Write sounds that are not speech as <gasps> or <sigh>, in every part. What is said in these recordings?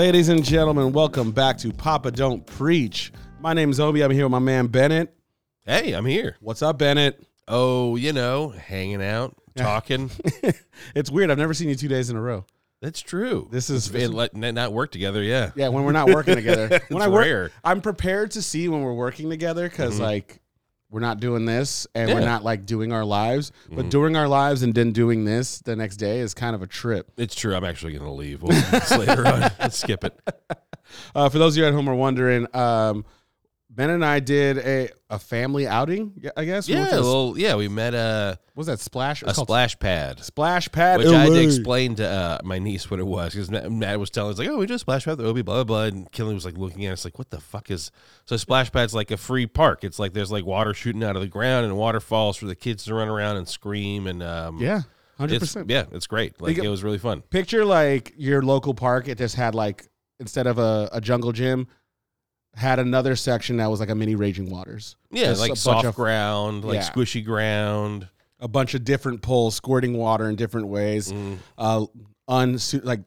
Ladies and gentlemen, welcome back to Papa Don't Preach. My name is Obi. I'm here with my man Bennett. Hey, I'm here. What's up, Bennett? Oh, you know, hanging out, <laughs> talking. it's weird. I've never seen you two days in a row. That's true. This is it let not work together. Yeah. yeah. When we're not working <laughs> together, when It's I work, rare. I'm prepared to see when we're working together because Mhm. like we're not doing this and we're not like doing our lives. But Mhm. doing our lives and then doing this the next day is kind of a trip. It's true. I'm actually going to leave. We'll <laughs> later on. Let's skip it. <laughs> Uh, for those of you at home are wondering, um, Ben and I did a, a family outing. I guess. We went Yeah. to the- Well, yeah, we met a, what was that splash? It a was called splash pad. Splash Pad, Which I had to LA. explain to uh, my niece what it was because Matt, Matt was telling us like, "Oh, we just splash pad, the Obi, blah blah blah," and Killing was like looking at us like, "What the fuck is?" So splash pad's like a free park. It's like there's like water shooting out of the ground and waterfalls for the kids to run around and scream and um, Yeah, hundred it's, percent. yeah, it's great. Like it was really fun. Picture like your local park. It just had like instead of a, a jungle gym, had another section that was like a mini raging waters. Yeah, Just like soft of- ground, like Yeah. squishy ground. A bunch of different pools squirting water in different ways. Mm. Uh, unsu- like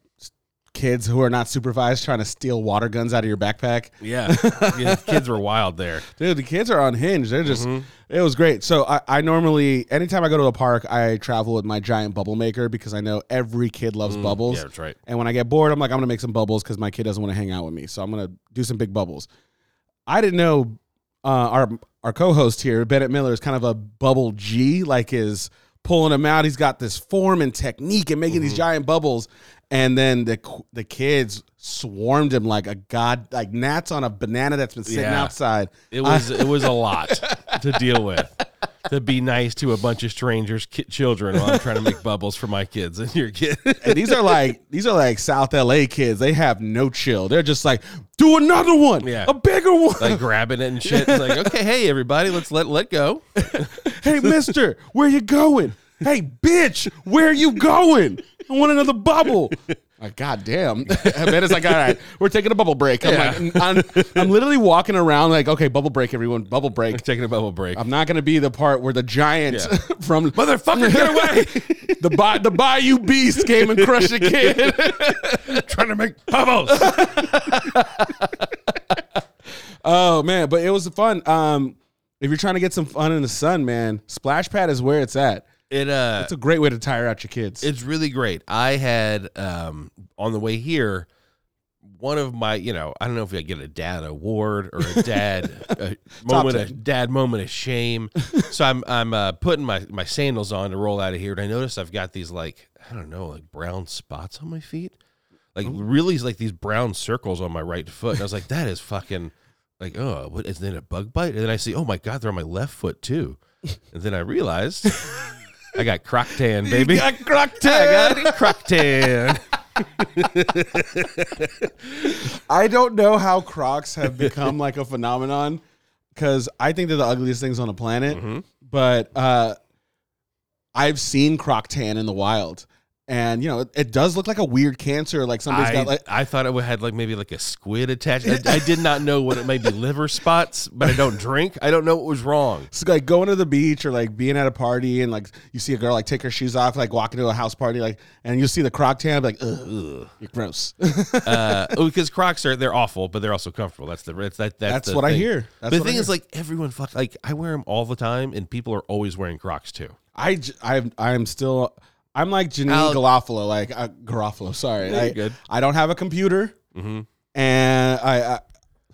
kids who are not supervised trying to steal water guns out of your backpack. Yeah. yeah, kids were wild there. <laughs> Dude, the kids are unhinged. They're just. Mhm. It was great. So I, I normally, anytime I go to a park, I travel with my giant bubble maker because I know every kid loves Mm, bubbles. Yeah, that's right. And when I get bored, I'm like, I'm gonna make some bubbles because my kid doesn't want to hang out with me. So I'm gonna do some big bubbles. I didn't know uh, our our co-host here, Bennett Miller, is kind of a bubble G, like is pulling him out. He's got this form and technique and making Mm-hmm. these giant bubbles. And then the the kids swarmed him like a god, like gnats on a banana that's been sitting Yeah. outside. It was it was a lot <laughs> to deal with. To be nice to a bunch of strangers, ki- children, while I'm trying to make bubbles for my kids and your kids. <laughs> And these are like these are like South LA kids. They have no chill. They're just like, do another one, Yeah. a bigger one. like grabbing it and shit. It's like, okay, hey everybody, let's let let go. <laughs> hey, mister, where you going? Hey, bitch, where are you going? I want another bubble. Like, God damn. Is <laughs> like, all right, we're taking a bubble break. I'm like, I'm, I'm literally walking around like, okay, bubble break, everyone, bubble break. Taking a bubble break. I'm not going to be the part where the giant Yeah. <laughs> from Motherfucker, get away! <laughs> the, Bay- the Bayou Beast came and crushed a kid. trying to make bubbles. oh, man. But it was fun. Um, if you're trying to get some fun in the sun, man, Splash Pad is where it's at. It uh It's a great way to tire out your kids. It's really great. I had um on the way here one of my, you know, I don't know if I get a dad award or a <laughs> dad a moment of dad moment of shame. <laughs> so I'm I'm uh, putting my my sandals on to roll out of here, and I notice I've got these like I don't know like brown spots on my feet, like really like these brown circles on my right foot. And I was like, that is fucking like oh, what is that a bug bite? And then I see, oh my god, they're on my left foot too. And then I realized <laughs> I got croc tan, <laughs> baby. got crocked I got <laughs> croc tan. <laughs> I don't know how Crocs have become like a phenomenon because I think they're the ugliest things on the planet. Mm-hmm. But uh, I've seen Croc tan in the wild, and you know it, it does look like a weird cancer. Like somebody's I, got like I thought it had like maybe like a squid attached. I, I did not know what it might be <laughs> liver spots, but I don't drink. I don't know what was wrong. it's like going to the beach or like being at a party and like you see a girl like take her shoes off like walking to a house party like and you see the Croc tan be like ugh, you're gross. Uh, <laughs> because Crocs are they're awful, but they're also comfortable. That's the that's that, that's, That's what I hear. That's but the what I thing is, like everyone fuck like I wear them all the time, and people are always wearing Crocs too. I j- I'm I'm still I'm like Janine Al- Garofalo like uh, Garofalo. Sorry, I, good. I don't have a computer. Mm-hmm. and I, I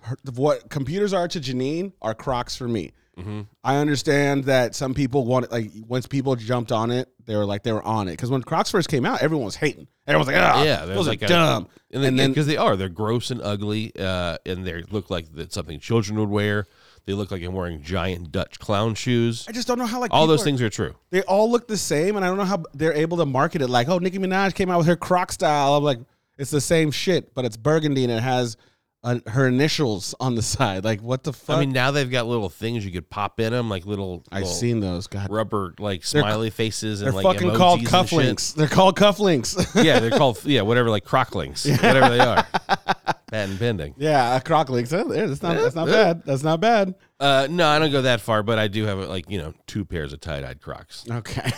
her- what computers are to Janine are Crocs for me. Mm-hmm. I understand that some people want it, like once people jumped on it, they were like they were on it because when Crocs first came out, everyone was hating. Everyone was like, "Ah, yeah, those like are a- dumb." and, then because they are, they're gross and ugly, uh, and they look like that's something children would wear. They look like I'm wearing giant Dutch clown shoes. I just don't know how like All those are- things are true. They all look the same, and I don't know how they're able to market it. Like, oh, Nicki Minaj came out with her Croc style. I'm like, it's the same shit, but it's burgundy and it has uh, her initials on the side. Like, what the fuck? I mean, now they've got little things you could pop in them, like little, I've little seen those. God, rubber like They're- smiley faces they're and like fucking called emojis and shit. cufflinks. They're called cufflinks. <laughs> yeah, they're called yeah, whatever, like crocklings, whatever they are. <laughs> Patent pending. Yeah, a croc link. That's not. That's not bad. That's not bad. Uh, no, I don't go that far, but I do have like you know two pairs of tie dyed Crocs. Okay.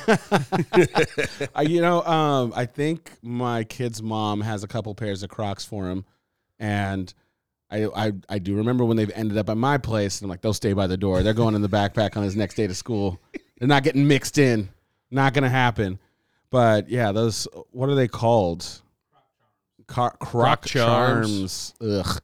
I, <laughs> you know, um, I think my kid's mom has a couple pairs of Crocs for him. and I, I I do remember when they've ended up at my place. And I'm like, they'll stay by the door. They're going in the backpack on his next day to school. They're not getting mixed in. Not gonna happen. But yeah, those what are they called? Car- croc, Croc charms. charms. Ugh.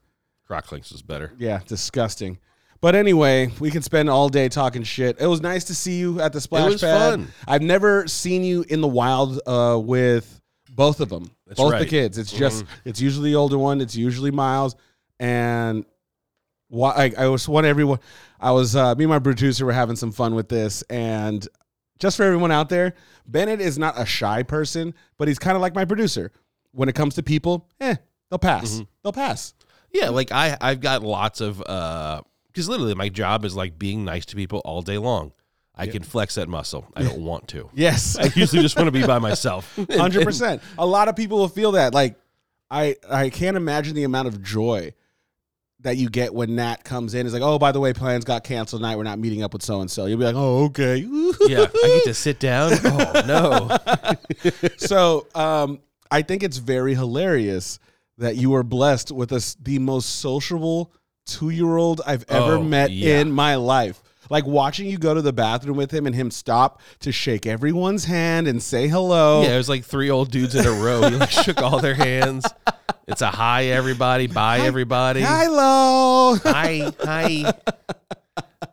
Crocklinks is better. Yeah, disgusting. But anyway, we can spend all day talking shit. It was nice to see you at the splash it was pad. fun. I've never seen you in the wild uh, with both of them, That's both the kids. It's just it's usually the older one. It's usually Miles, and why I, I was want everyone. I was uh, me and my producer were having some fun with this, and just for everyone out there, Bennett is not a shy person, but he's kind of like my producer. When it comes to people, eh, they'll pass. Mm-hmm. They'll pass. Yeah, like I I've got lots of uh because literally my job is like being nice to people all day long. I can flex that muscle. I don't want to. <laughs> Yes, I usually just want to be by myself. <laughs> Hundred percent. A lot of people will feel that. Like, I I can't imagine the amount of joy that you get when Nat comes in. It's like, oh, by the way, plans got canceled tonight. We're not meeting up with so and so. You'll be like, oh, okay. <laughs> Yeah, I get to sit down. <laughs> Oh no. <laughs> so, um, I think it's very hilarious that you were blessed with us the most sociable two year old I've ever Oh, met yeah. in my life. Like watching you go to the bathroom with him and him stop to shake everyone's hand and say hello. Yeah, it was like three old dudes in a row. He like shook all their hands. It's a hi everybody, bye everybody. Hi, hello. hi, hi.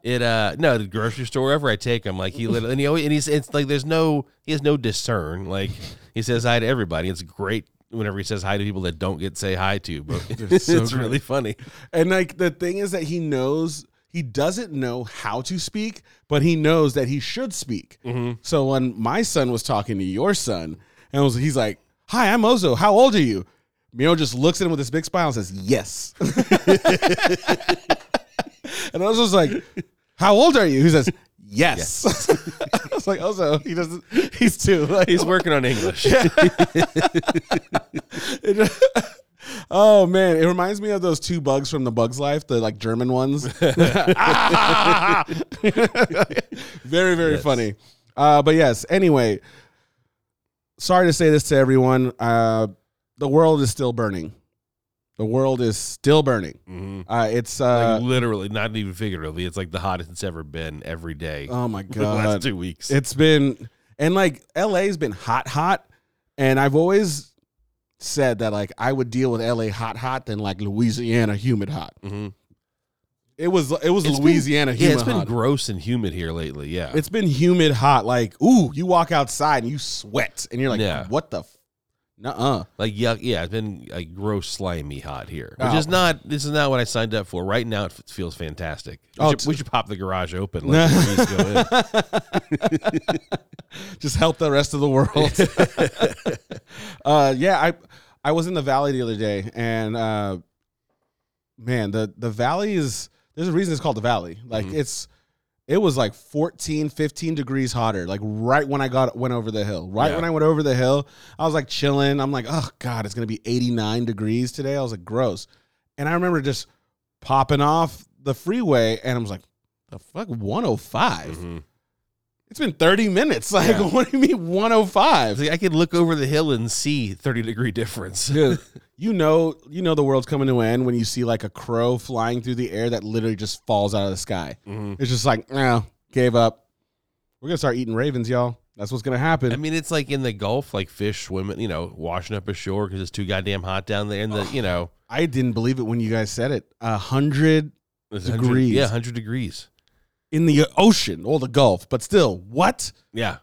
It uh no the grocery store wherever I take him like he literally and he always and he's it's like there's no he has no discern like he says hi to everybody it's great whenever he says hi to people that don't get say hi to but <laughs> <laughs> it's great. really funny And like the thing is that he knows he doesn't know how to speak, but he knows that he should speak. So when my son was talking to your son, and was he's like, "Hi, I'm Ozo. How old are you?" Mio just looks at him with this big smile and says, "Yes." <laughs> and Ozo's like, "How old are you?" He says, "Yes." <laughs> I was like, "Ozo, he doesn't. He's two. Like, he's working on English <laughs> it- oh man, it reminds me of those two bugs from the Bugs Life, the like German ones. Ah! very, very Yes. funny. Uh, but yes, anyway, sorry to say this to everyone. Uh, the world is still burning. The world is still burning. Mhm. Uh, it's uh, like literally not even figuratively it's like the hottest it's ever been every day oh my <laughs> the last god, two weeks It's been and like LA's been hot, hot, and I've always said that like I would deal with LA hot, hot than like Louisiana humid hot. Mhm. It was it was It's been- Louisiana yeah humid it's been hot. gross and humid here lately yeah it's been humid hot. Like ooh, you walk outside and you sweat, and you're like, Yeah. what the, nuh-uh. Like yuck, yeah, it's been like gross, slimy hot here, which Oh. is not. This is not what I signed up for. Right now, it f- feels fantastic. We, Oh, should, t- we should pop the garage open. Let <laughs> the breeze go in. <laughs> Just help the rest of the world. <laughs> uh, yeah, I I was in the valley the other day, and uh, man, the the valley is there's a reason it's called the valley. Like Mhm. it's it was like 14, 15 degrees hotter. Like right when I got went over the hill. Right Yeah. when I went over the hill, I was like chilling. I'm like, oh god, it's gonna be 89 degrees today. I was like, gross. And I remember just popping off the freeway, and I was like, the fuck, 105. Mhm. It's been 30 minutes. <laughs> Like, Yeah. what do you mean 105? Like I could look over the hill and see thirty degree difference. Dude, <laughs> you know, you know the world's coming to an end when you see like a crow flying through the air that literally just falls out of the sky. Mhm. It's just like, no, gave up. We're gonna start eating ravens, y'all. That's what's gonna happen. I mean, it's like in the Gulf, like fish swimming, you know, washing up ashore because it's too goddamn hot down there. And the, you know, I didn't believe it when you guys said it. A hundred Degrees. yeah, hundred degrees. in the ocean or the Gulf, but still, what? Yeah,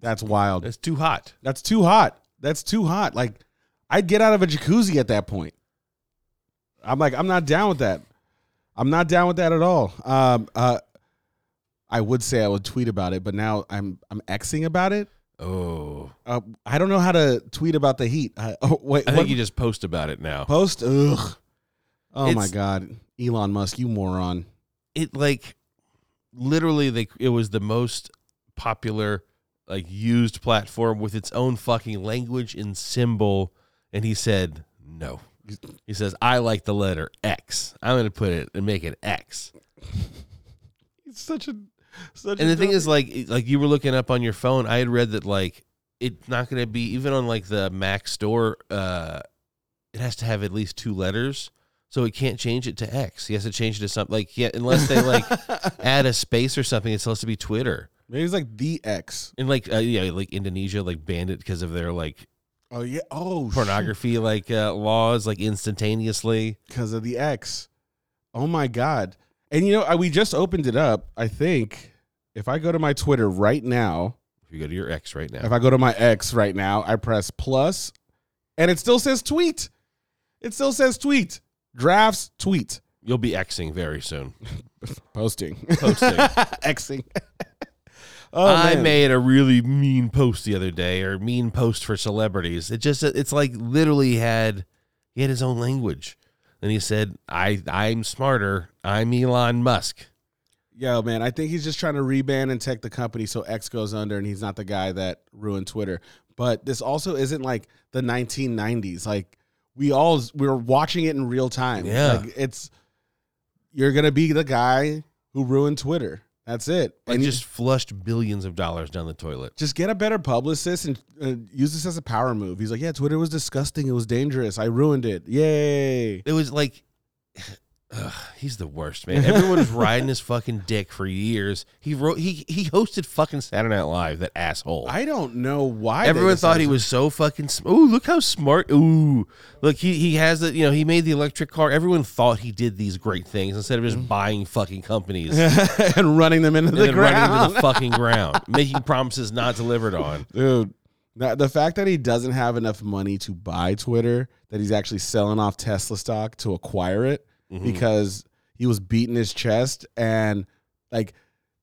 That's wild. it's too hot. That's too hot. That's too hot. Like, I'd get out of a jacuzzi at that point. I'm like, I'm not down with that. I'm not down with that at all. Um, uh, I would say I would tweet about it, but now I'm I'm xing about it. Oh, Uh, I don't know how to tweet about the heat. I, <laughs> oh, wait, I what think you just post about it now. post? Ugh. Oh my god, Elon Musk, you moron. it like literally they it was the most popular like used platform with its own fucking language and symbol and he said no he says i like the letter x i'm gonna put it and make it x It's such a such. and a the thing is like like you were looking up on your phone i had read that like it's not gonna be even on like the mac store uh it has to have at least two letters. So he can't change it to X. He has to change it to something like yeah, unless they like <laughs> add a space or something. It's supposed to be Twitter. Maybe it's like the X. And like uh, yeah, like Indonesia like banned it because of their like Oh yeah. Oh, pornography like uh, laws like instantaneously. because of the X. Oh my god! And you know, I, we just opened it up. I think if I go to my Twitter right now, If you go to your X right now, if I go to my X right now, I press plus, and it still says tweet. It still says tweet. Drafts tweet. you'll be Xing very soon. <laughs> Posting. Posting. <laughs> Xing. <laughs> oh, I man. made a really mean post the other day, or mean post for celebrities. It just it's like literally had he had his own language, and he said, "I I'm smarter. I'm Elon Musk." Yo, man, I think he's just trying to reban and tech the company so X goes under and he's not the guy that ruined Twitter. But this also isn't like the 1990s. Like we all we're watching it in real time. Yeah. like it's you're gonna be the guy who ruined Twitter. That's it. Like and just flushed billions of dollars down the toilet. just get a better publicist and uh, use this as a power move. He's like, yeah, Twitter was disgusting. It was dangerous. I ruined it. Yay. It was like. Ugh, he's the worst, man. Everyone was riding his fucking dick for years. He wrote he he hosted fucking Saturday Night Live, that asshole. I don't know why. they Everyone thought he decided- was so fucking. Sm- Ooh, look how smart! Ooh, look he he has the you know he made the electric car. Everyone thought he did these great things instead of just mm. buying fucking companies and <laughs> and running them into the then running ground. into the fucking <laughs> ground, making promises not delivered on. Dude, that, the fact that he doesn't have enough money to buy Twitter, that he's actually selling off Tesla stock to acquire it Mhm. because he was beating his chest and like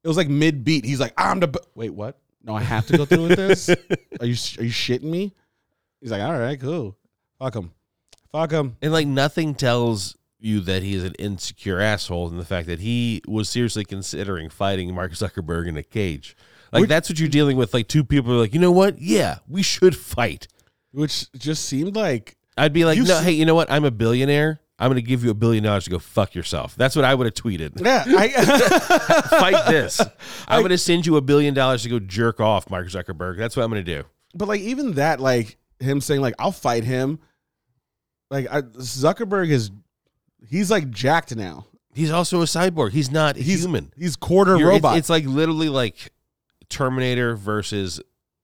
it was like mid beat. He's like, I'm the b-. wait, what? No, I have to go through with this. <laughs> Are you are you shitting me? He's like, all right, cool. Fuck him, fuck him. And like nothing tells you that he is an insecure asshole than the fact that he was seriously considering fighting Mark Zuckerberg in a cage. Like Which- that's what you're dealing with. Like two people are like, you know what? Yeah, we should fight. Which just seemed like I'd be like, no, hey, you know what? I'm a billionaire. I'm going to give you a billion dollars to go fuck yourself. That's what I would have tweeted. yeah. I, <laughs> Fight this. I'm going to send you a billion dollars to go jerk off, Mark Zuckerberg. That's what I'm going to do. but like even that, like him saying like I'll fight him. Like I, Zuckerberg is, he's like jacked now. He's also a cyborg. He's not He's human. He's quarter You're- it's- robot. It's, like literally like Terminator versus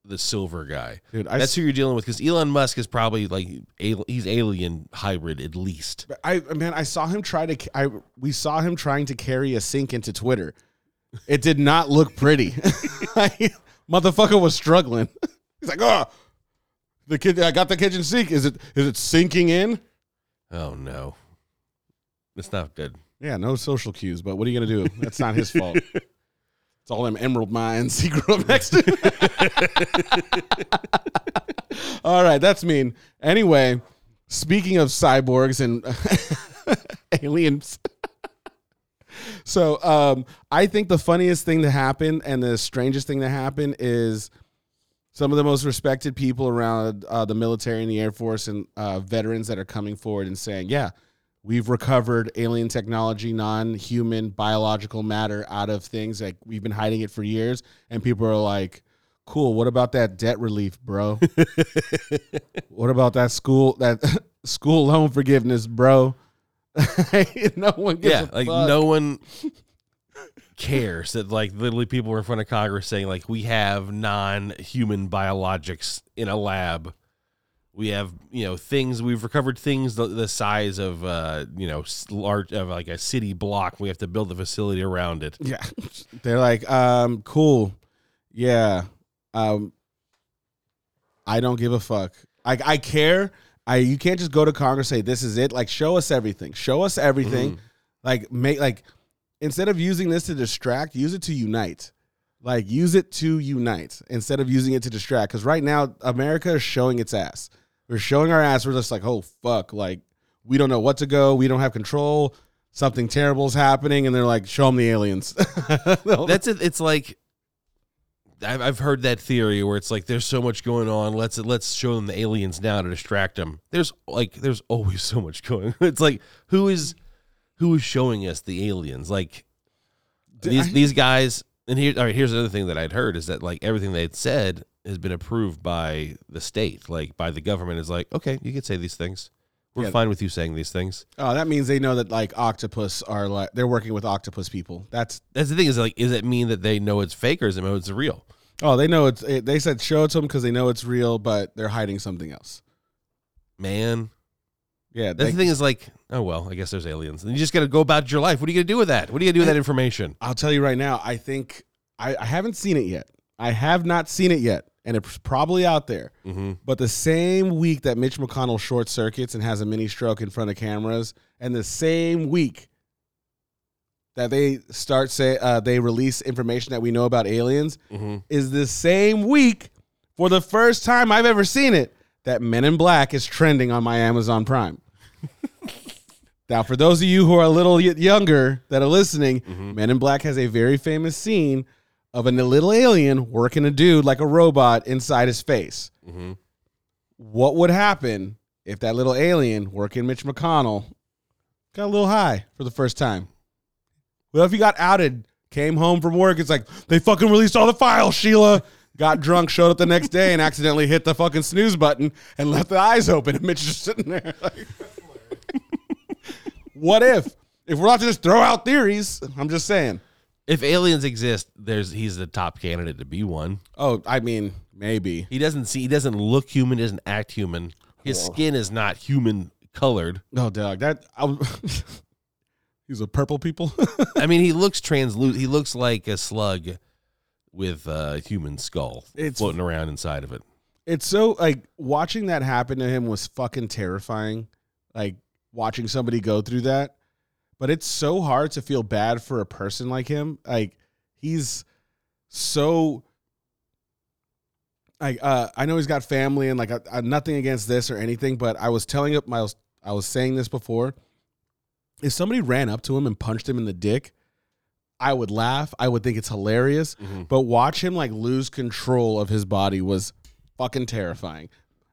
the silver guy. Dude, I, That's who you're dealing with because Elon Musk is probably like al- he's alien hybrid at least. I man, I saw him try to. I we saw him trying to carry a sink into Twitter. It did not look pretty. <laughs> Motherfucker was struggling. <laughs> He's like, oh, the kid. I got the kitchen sink. Is it is it sinking in? Oh no, it's not good. Yeah, no social cues. But what are you gonna do? That's not his fault. <laughs> It's all them emerald mines <laughs> he grew up next to. <laughs> all right, that's mean. Anyway, speaking of cyborgs and <laughs> aliens. so um, I think the funniest thing to happen and the strangest thing to happen is some of the most respected people around uh, the military and the Air Force and uh, veterans that are coming forward and saying, yeah, we've recovered alien technology, non human biological matter out of things. Like we've been hiding it for years. And people are like, cool. What about that debt relief, bro? <laughs> what about that school, that <laughs> school loan forgiveness, bro? <laughs> no one gives yeah, like fuck. no one cares that like literally people were in front of Congress saying like we have non-human biologics in a lab. We have you know things we've recovered things the, the size of uh you know large of like a city block. We have to build the facility around it. Yeah. <laughs> They're like, um, cool. Yeah. Um I don't give a fuck. I I care. I you can't just go to Congress and say this is it. Like show us everything. Show us everything. Like make like instead of using this to distract, use it to unite. Like use it to unite instead of using it to distract. Because right now America is showing its ass. We're showing our ass. We're just like, oh fuck, like we don't know what to go. We don't have control. Something terrible is happening, and they're like, show them the aliens. <laughs> That's it. It's like I've I've heard that theory where it's like there's so much going on. Let's let's show them the aliens now to distract them. There's like there's always so much going. <laughs> It's like who is who is showing us the aliens? Like these I- these guys. And here, all right. Here's another thing that I'd heard is that like everything they had said has been approved by the state, like by the government. Is like okay, you can say these things. We're Yeah. fine with you saying these things. Oh, that means they know that like octopus are like they're working with octopus people. That's That's the thing is like, is it mean that they know it's fake or does it mean it's real? oh, they know it's. It, they said show it to them because they know it's real, but they're hiding something else. Man, Yeah, that's they- the thing is like, oh well, I guess there's aliens. And you just got to go about your life. What are you gonna do with that? What are you gonna do with that information? I'll tell you right now. I think I, I haven't seen it yet. I have not seen it yet, and it's probably out there. Mm-hmm. But the same week that Mitch McConnell short circuits and has a mini stroke in front of cameras, and the same week that they start say uh, they release information that we know about aliens, Mm-hmm. is the same week for the first time I've ever seen it that Men in Black is trending on my Amazon Prime. <laughs> now, for those of you who are a little younger that are listening, Men in Black has a very famous scene of a little alien working a dude like a robot inside his face. Mm-hmm. What would happen if that little alien working Mitch McConnell got a little high for the first time? Well, if he got outed, came home from work, it's like they fucking released all the files, Sheila. Got drunk, showed up the next day, and accidentally hit the fucking snooze button and left the eyes open. And Mitch is just sitting there. <laughs> Like, <laughs> what if? If we're not to just throw out theories, I'm just saying. If aliens exist, there's he's the top candidate to be one. Oh, I mean, maybe. He doesn't see. He doesn't look human. Doesn't act human. His Cool. skin is not human colored. No, dog. That I was, <laughs> he's a purple people. <laughs> I mean, he looks translucent. He looks like a slug with a human skull It's- floating around inside of it. it's so like watching that happen to him was fucking terrifying. Like watching somebody go through that. But it's so hard to feel bad for a person like him. Like he's so like uh I know he's got family and like I, I, nothing against this or anything, but I was telling him I was I was saying this before. If somebody ran up to him and punched him in the dick, I would laugh. I would think it's hilarious. But watch him like lose control of his body was fucking terrifying.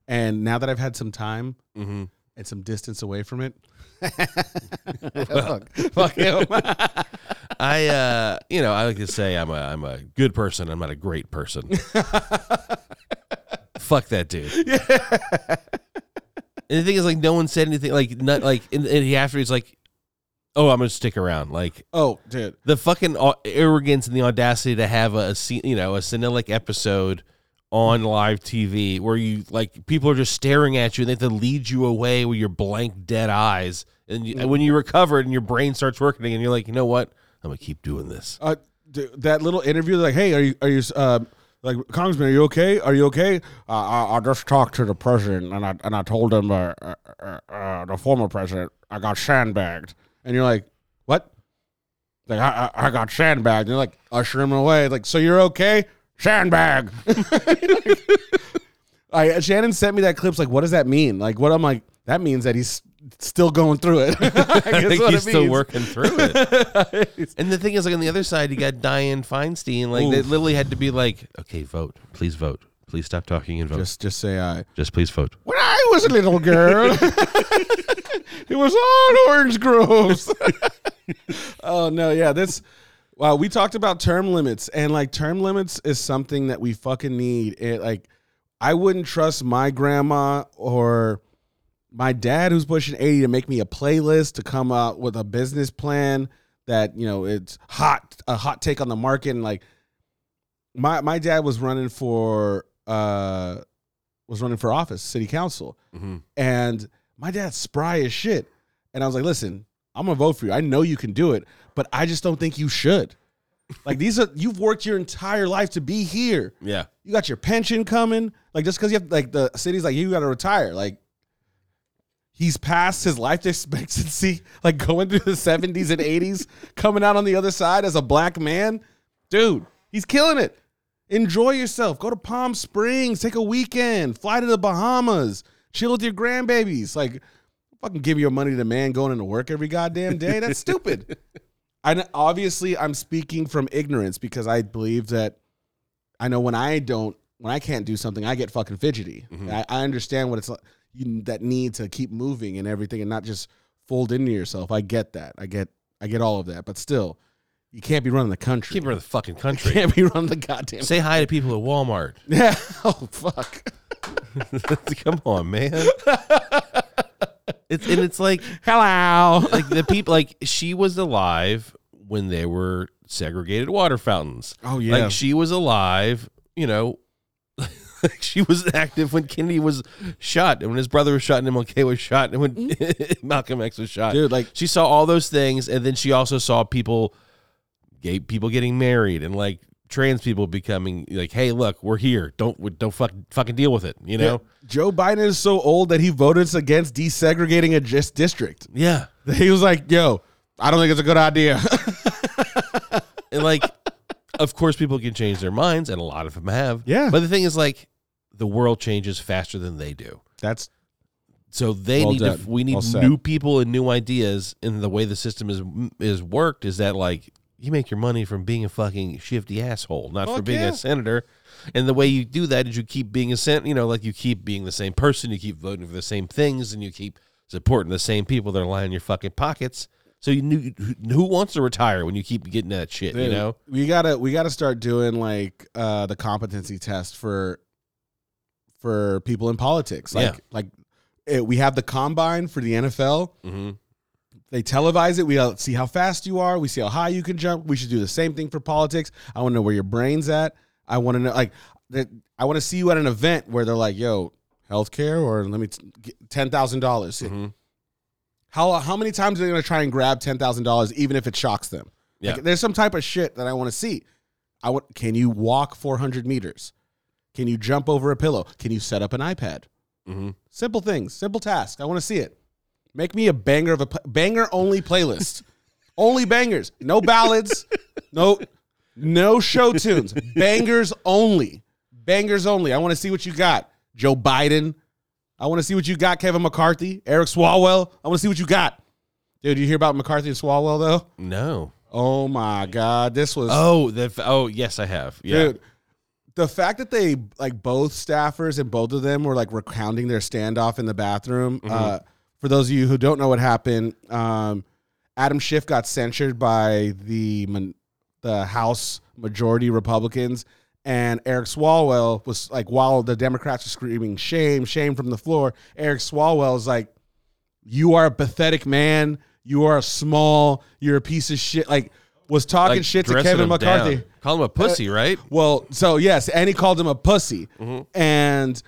And now that I've had some time Mm-hmm. and some distance away from it, <laughs> fuck, fuck him. <laughs> I, uh, you know, I like to say I'm a I'm a good person. I'm not a great person. <laughs> Fuck that dude. And the thing is, like, no one said anything. Like, not like, and, and he after he's like, "Oh, I'm gonna stick around." Like oh, dude. the fucking au- arrogance and the audacity to have a, se- you know a senilic episode on live TV where you like people are just staring at you and they have to lead you away with your blank dead eyes. And, you, and when you recover and your brain starts working and you're like, you know what? I'm gonna keep doing this. Uh, that little interview, like, hey, are you, are you, uh, like, Congressman, are you okay? Are you okay? Uh, I, I just talked to the president and I, and I told him, uh, uh, uh, uh, the former president, I got sandbagged. And you're like, what? Like, I, I, I got sandbagged. And you're like, usher him away. Like, so you're okay? Sandbag. <laughs> I, Shannon sent me that clip. Like, what does that mean? Like, what I'm like, that means that he's still going through it. <laughs> aye <laughs> I think he's still working through it. <laughs> and the thing is, like on the other side, you got Diane Feinstein. Like they literally had to be like, okay, vote, please vote, please stop talking and vote, just, Just, just say I. Just please vote. When I was a little girl, it was all orange groves. oh no, yeah, this. Wow, we talked about term limits, and like term limits is something that we fucking need. It like, I wouldn't trust my grandma or my dad, who's pushing eighty, to make me a playlist to come out with a business plan that you know it's hot, a hot take on the market, and like, my my dad was running for uh was running for office, city council, Mm-hmm. and my dad's spry as shit. And I was like, listen, I'm gonna vote for you. I know you can do it, but I just don't think you should. Like these are you've worked your entire life to be here. Yeah, You got your pension coming. Like just because you have like the city's like you got to retire. Like he's past his life <laughs> expectancy. Like going through the 70s and 80s, coming out on the other side as a black man, dude. He's killing it. Enjoy yourself. Go to Palm Springs. Take a weekend. Fly to the Bahamas. Chill with your grandbabies. Like, fucking give your money to the man going into work every goddamn day. That's <laughs> stupid. I obviously I'm speaking from ignorance because I believe that I know when I don't when I can't do something, I get fucking fidgety. Mm-hmm. I, I understand what it's like you, that need to keep moving and everything and not just fold into yourself. I get that. I get I get all of that, but still, you can't be running the country. keep in the fucking You country. can't be running the goddamn. Say hi to people at Walmart. <laughs> Yeah. Oh fuck. <laughs> Come on, man. It's and it's like Hello. like the people like she was alive when they were segregated water fountains. Oh yeah. Like she was alive, you know. Like <laughs> she was active when Kennedy was shot, and when his brother was shot, and MLK was shot, and when mm-hmm. <laughs> Malcolm X was shot. Dude, like She saw all those things, and then she also saw people, gay people getting married, and like trans people becoming like, "Hey, look, we're here. Don't don't fuck, fucking deal with it." You know? Joe Biden is so old that he voted against desegregating a just district. Yeah. <laughs> He was like, "Yo, I don't think it's a good idea." And like, of course, people can change their minds, and a lot of them have. Yeah. But the thing is, like, the world changes faster than they do. That's So they Well need done. to. We need Well new people and new ideas. And the way the system is is worked is that like you make your money from being a fucking shifty asshole, not Fuck for being yeah. a senator. And the way you do that is you keep being a sen. You know, like you keep being the same person. You keep voting for the same things, and you keep supporting the same people that are lining your fucking pockets. So you knew who wants to retire when you keep getting that shit. You know. we gotta we gotta start doing like uh the competency test for for people in politics. Like Yeah. like it, we have the combine for the NFL. Mm-hmm. They televise it. We see how fast you are. We see how high you can jump. We should do the same thing for politics. I want to know where your brain's at. I want to know like that. I want to see you at an event where they're like, "Yo, healthcare," or let me t- get ten thousand dollars. Mm-hmm. How how many times are they going to try and grab ten thousand dollars, even if it shocks them? Yeah. Like, there's some type of shit that I want to see. I want. Can you walk 400 meters? Can you jump over a pillow? Can you set up an iPad? Mm-hmm. Simple things, simple task. I want to see it. Make me a banger of a banger only playlist. <laughs> only bangers. No ballads. no no show tunes. Bangers only. Bangers only. I want to see what you got. Joe Biden. I want to see what you got, Kevin McCarthy, Eric Swalwell. I want to see what you got. Dude, you hear about McCarthy and Swalwell though? No. Oh my god, this was Oh, the oh yes, I have. Yeah. dude. The fact that they like both staffers and both of them were like recounting their standoff in the bathroom. Mm-hmm. Uh, for those of you who don't know what happened, um, Adam Schiff got censured by the the House majority Republicans, and Eric Swalwell was like, while the Democrats were screaming "shame, shame" from the floor, Eric Swalwell is like, "You are a pathetic man. You are small. You're a piece of shit." Like, was talking Like, shit to dressing Kevin him McCarthy. down. Call him a pussy, right? Well, so yes, and he called him a pussy, Mm-hmm. and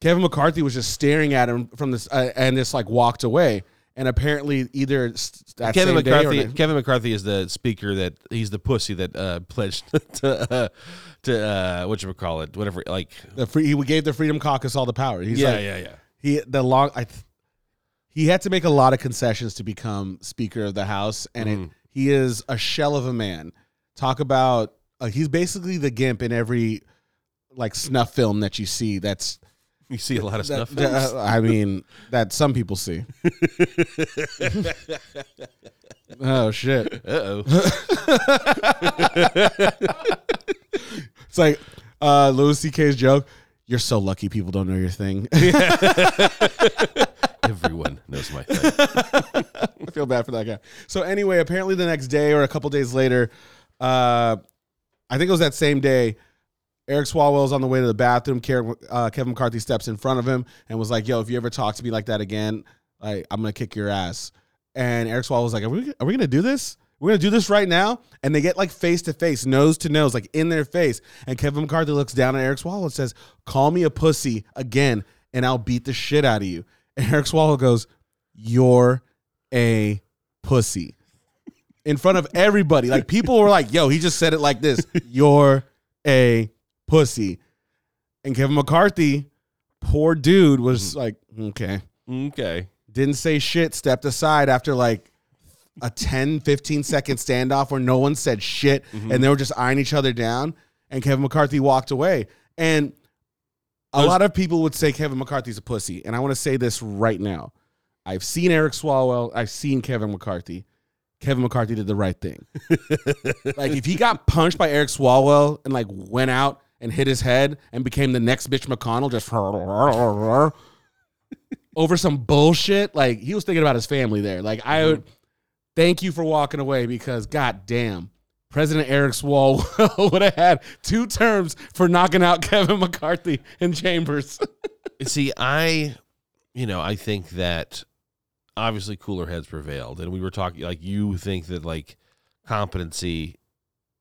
Kevin McCarthy was just staring at him from this, uh, and just like walked away. And apparently, either s- that Kevin same day or McCarthy. Kevin McCarthy is the speaker that he's the pussy that uh, pledged <laughs> to uh, to uh, what you would call it, whatever. Like the free, he gave the Freedom Caucus all the power. He's yeah, like, yeah, yeah. he the long I th- he had to make a lot of concessions to become Speaker of the House, and it, he is a shell of a man. Talk about uh, he's basically the gimp in every like snuff film that you see. That's You see a lot of that, stuff. that- I mean that some people see. <laughs> oh shit! Uh oh. <laughs> It's like uh, Louis C.K.'s joke. You're so lucky people don't know your thing. <laughs> Everyone knows my <laughs> thing. I feel bad for that guy. So anyway, apparently the next day or a couple days later, uh, I think it was that same day. Eric Swalwell's on the way to the bathroom. Karen- Uh, Kevin McCarthy steps in front of him and was like, "Yo, if you ever talk to me like that again, like I'm gonna kick your ass." And Eric Swalwell was like, "Are we? Are we gonna do this? We're gonna do this right now?" And they get like face to face, nose to nose, like in their face. And Kevin McCarthy looks down at Eric Swalwell and says, "Call me a pussy again, and I'll beat the shit out of you." And Eric Swalwell goes, "You're a pussy." In front of everybody, like people were like, "Yo, he just said it like this. <laughs> You're a pussy." And Kevin McCarthy, poor dude, was mm-hmm. like, "Okay." Okay. didn't say shit, stepped aside after like a 10, 15 second standoff where no one said shit mm-hmm. and they were just eyeing each other down. And Kevin McCarthy walked away. And a lot of people would say Kevin McCarthy's a pussy. And I want to say this right now. I've seen Eric Swalwell, I've seen Kevin McCarthy. Kevin McCarthy did the right thing. <laughs> like if he got punched by Eric Swalwell and like went out and hit his head and became the next bitch McConnell, just <laughs> over some bullshit. Like he was thinking about his family there. Like I would mm-hmm. thank you for walking away because god damn. President Eric Swalwell <laughs> would have had two terms for knocking out <laughs> Kevin McCarthy in chambers. <laughs> See, I, you know, I think that obviously cooler heads prevailed, and we were talking like you think that like competency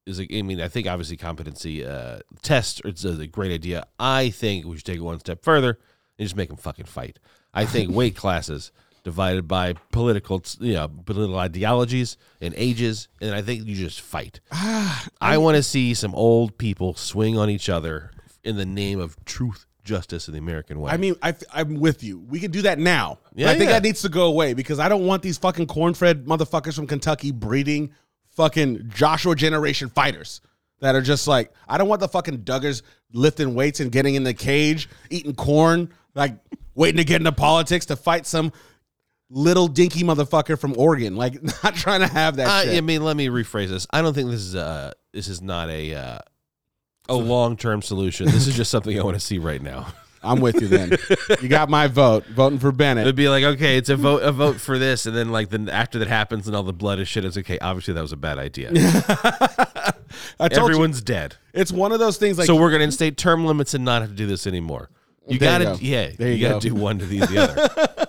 is. like. I mean, I think obviously competency uh, test is a great idea. I think we should take it one step further and just make them fucking fight. I think weight classes divided by political, you know, political ideologies and ages, and I think you just fight. <sighs> I want to see some old people swing on each other in the name of truth, justice, and the American way. I mean, I, I'm with you. We can do that now. Yeah, I think yeah. that needs to go away because I don't want these fucking corn-fed motherfuckers from Kentucky breeding fucking Joshua generation fighters that are just like, I don't want the fucking Duggars lifting weights and getting in the cage, eating corn, like waiting to get into politics to fight some little dinky motherfucker from Oregon. Like, <laughs> not trying to have that Uh, shit. I mean, let me rephrase this. I don't think this is a this is not a uh, a long term solution. This is <laughs> just something I want to see right now. I'm with you then. you got my vote. Voting for Bennett. It'd be like, okay, it's a vote a vote for this, and then like then after that happens and all the blood is shit, it's okay. Obviously, that was a bad idea. <laughs> I told Everyone's dead, it's one of those things like so we're gonna instate term limits and not have to do this anymore. You There gotta, go. yeah, There you, you gotta go. do one to the, the other.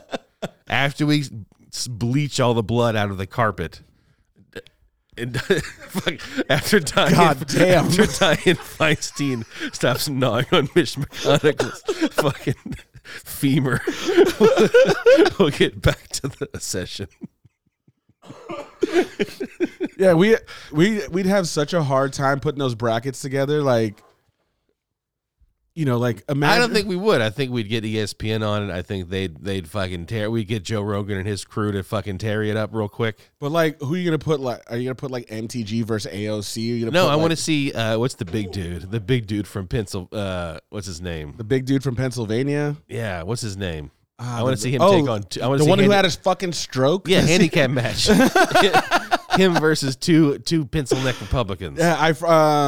After we bleach all the blood out of the carpet. And <laughs> after Diane, God damn. <laughs> after Diane Feinstein stops gnawing on Mitch McConnell's <laughs> fucking femur, we'll get back to the session. Yeah, we we we'd have such a hard time putting those brackets together. Like, you know, like imagine. I don't think we would. I think we'd get ESPN on it. I think they'd they'd fucking tear. We'd get Joe Rogan and his crew to fucking tear it up real quick. But like, who are you gonna put? Like, are you gonna put like MTG versus AOC? Are you gonna No, put, I like, want to see uh, what's the big dude? The big dude from Pencil. Uh, what's his name? the big dude from Pennsylvania. Yeah, what's his name? Ah, I want to see him oh, take on. Two, I want the one who had his fucking stroke. yeah <laughs> handicap match. <laughs> him versus two two pencil neck Republicans. yeah. I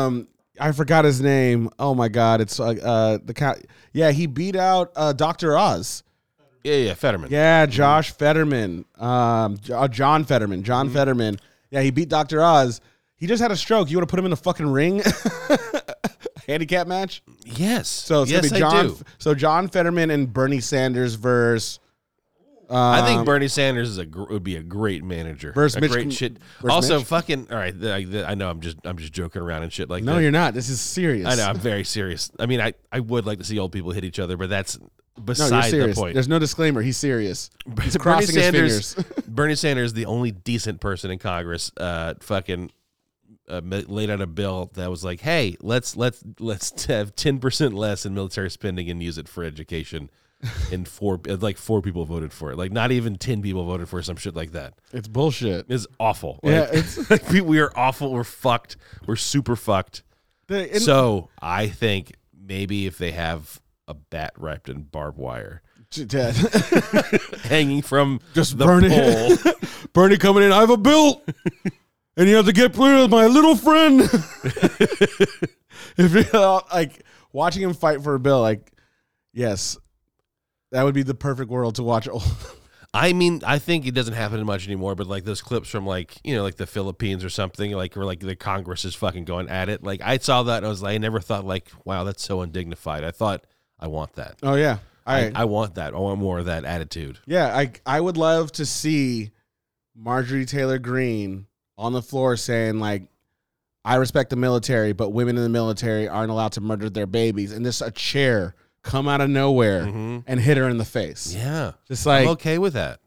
um I forgot his name. Oh my god, it's uh, uh the cat. Yeah, he beat out uh Doctor Oz. yeah, yeah. Fetterman. Yeah, Josh Fetterman. Um, J- uh, John Fetterman. John Mm-hmm. Fetterman. Yeah, he beat Doctor Oz. He just had a stroke. You want to put him in the fucking ring? <laughs> Handicap match. Yes. So it's yes, gonna be I John. do. So John Fetterman and Bernie Sanders versus. I think um, Bernie Sanders is a gr- would be a great manager. Versus a Mitch- great shit. versus Also, Mitch? fucking all right. the- I, the- I know I'm just I'm just joking around and shit like No, that. you're not. This is serious. I know I'm very serious. I mean, I I would like to see old people hit each other, but that's No, you're beside the serious. point. There's no disclaimer. He's serious. He's Bernie crossing his Sanders, fingers. <laughs> <laughs> Bernie Sanders, the only decent person in Congress, uh, fucking uh, ma- laid out a bill that was like, "Hey, let's let's let's <laughs> have ten percent less in military spending and use it for education." And four, uh, like four people voted for it. Like not even ten people voted for some shit like that. It's bullshit. It's awful. Yeah, it's- <laughs> like, we, we are awful. We're fucked. We're super fucked. The- and- so I think maybe if they have a bat wrapped in barbed wire <laughs> hanging from Just the burn pole. <laughs> Bernie coming in. I have a bill, and you have to get rid of my little friend. if you like watching him fight for a bill, like yes, that would be the perfect world to watch. I mean, I think it doesn't happen much anymore, but like those clips from like, you know, like the Philippines or something, like where like the Congress is fucking going at it. Like I saw that and I was like, I never thought like, wow, that's so undignified. I thought I want that. oh yeah, I, I, I want that. I want more of that attitude. yeah, I I would love to see Marjorie Taylor Greene on the floor saying like. I respect the military, but women in the military aren't allowed to murder their babies. And this a chair come out of nowhere Mhm. and hit her in the face. Yeah. Just like I'm okay with that.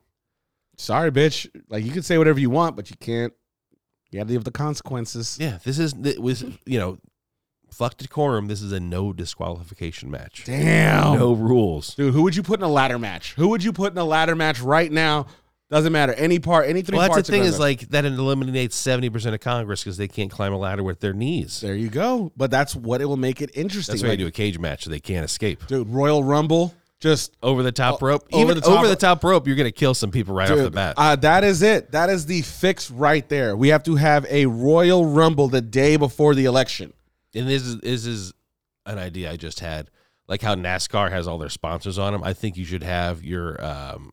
sorry, bitch. Like you can say whatever you want, but you can't. You got to deal with the consequences. Yeah. This is, it was, you know, fuck decorum. This is a no disqualification match. Damn, No rules. dude. Who would you put in a ladder match? Who would you put in a ladder match right now? Doesn't matter. Any part, any three Well, that's the thing is like that it eliminates 70% of Congress because they can't climb a ladder with their knees. there you go. But that's what it will make it interesting. That's why you do a cage match so they can't escape. dude. Royal Rumble, just over the top O- rope. over Even the top over the rope. top rope, you're gonna kill some people right off the bat. uh, that is it. That is the fix right there. We have to have a Royal Rumble the day before the election. and this is this is an idea I just had. Like how NASCAR has all their sponsors on them. I think you should have your um,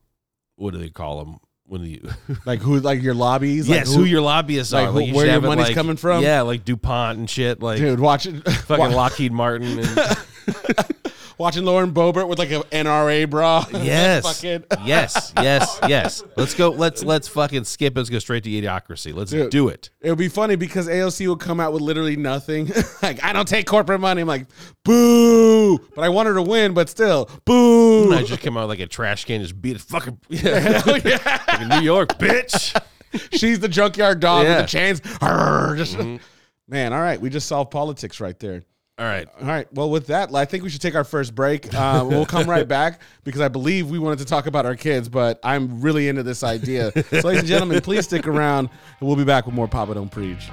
what do they call them when you? <laughs> Like who? Like your lobbies? yes, like who, your lobbyists like are. who- you where your money's like- coming from? Yeah, like Dupont and shit. Like dude? Watch it. fucking <laughs> Lockheed Martin. And, <laughs> watching Lauren Boebert with like an NRA bra. <laughs> Yes. Fucking- <laughs> yes. Yes. Yes. Let's go. Let's let's fucking skip. Let's go straight to idiocracy. Let's Dude. do it. It would be funny because AOC would come out with literally nothing. <laughs> like, I don't take corporate money. I'm like, boo. But I want her to win, but still, boo. I just come out like a trash can, just beat it. Fucking yeah. Fucking New York, bitch. She's the junkyard dog Yeah. with the chains. Just- mm-hmm. Man, all right. We just solved politics right there. All right. All right. Well, with that, I think we should take our first break. Uh, <laughs> we'll come right back because I believe we wanted to talk about our kids, but I'm really into this idea. So, ladies and gentlemen, please stick around, and we'll be back with more Papa Don't Preach.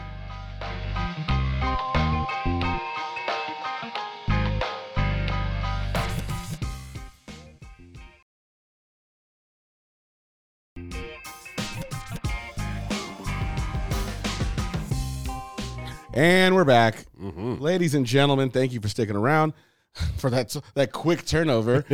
And we're back. Ladies and gentlemen, thank you for sticking around <laughs> for that that quick turnover.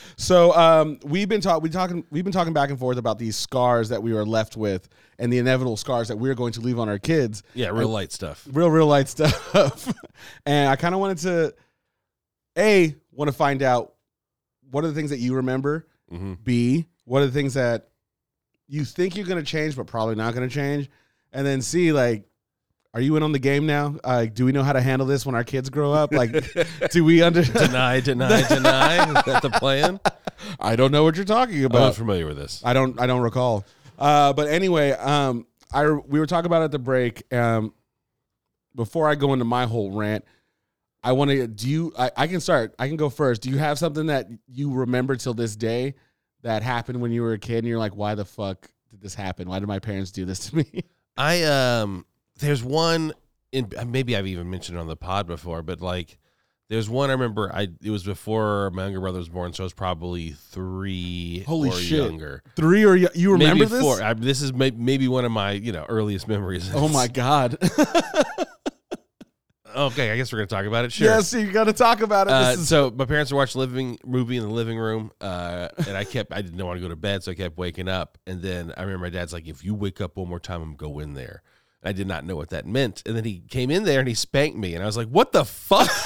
<laughs> so um, we've been talking we talking we've been talking back and forth about these scars that we were left with and the inevitable scars that we're going to leave on our kids. Yeah, real light stuff. Real real light stuff. <laughs> and I kind of wanted to A want to find out what are the things that you remember? Mm-hmm. B, what are the things that you think you're going to change but probably not going to change? And then C like are you in on the game now? Uh, do we know how to handle this when our kids grow up? Like, <laughs> do we under? <laughs> Deny, deny, deny. Is that the plan? I don't know what you're talking about. I'm not familiar with this. I don't. I don't recall. Uh, but anyway, um, I we were talking about at the break. Um, before I go into my whole rant, I want to. Do you? I, I can start. I can go first. Do you have something that you remember till this day that happened when you were a kid, and you're like, why the fuck did this happen? Why did my parents do this to me? <laughs> I um there's one in maybe I've even mentioned it on the pod before, but like there's one I remember I it was before my younger brother was born, so I was probably three Holy or shit. younger. Three or y- you remember maybe this? four. I, this is may, maybe one of my you know earliest memories. Oh my <laughs> god! <laughs> okay, I guess we're gonna talk about it. Sure. yes, you got to talk about it. Uh, is- so my parents were watching living movie in the living room, uh, and I kept I didn't want to go to bed, so I kept waking up. And then I remember my dad's like, "If you wake up one more time, I'm go in there." I did not know what that meant. And then he came in there and he spanked me, and I was like, "What the fuck?" <laughs>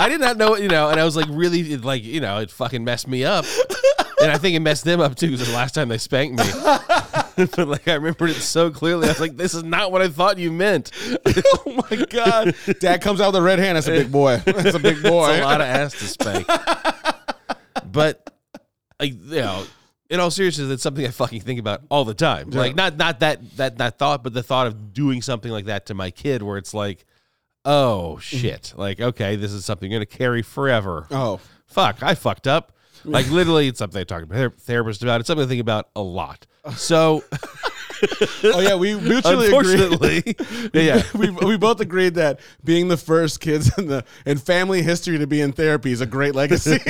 I did not know, you know, and I was like, really, it, like, you know, it fucking messed me up. And I think it messed them up too, because the last time they spanked me. <laughs> but like, I remembered it so clearly. I was like, this is not what I thought you meant. <laughs> oh my god! Dad comes out with a red hand. That's a big boy. That's a big boy. It's a lot of ass to spank. but like you know, in all seriousness, it's something I fucking think about all the time. Like not not that that that thought, but the thought of doing something like that to my kid, where it's like, oh mm-hmm. shit, like okay, this is something you're gonna carry forever. Oh, Fuck, I fucked up. Like literally, it's something I talk to my ther- therapist about. It's something I think about a lot. So <laughs> oh yeah. We mutually agreed. unfortunately, <laughs> yeah, we, we both agreed that being the first kids in the in family history to be in therapy is a great legacy. <laughs>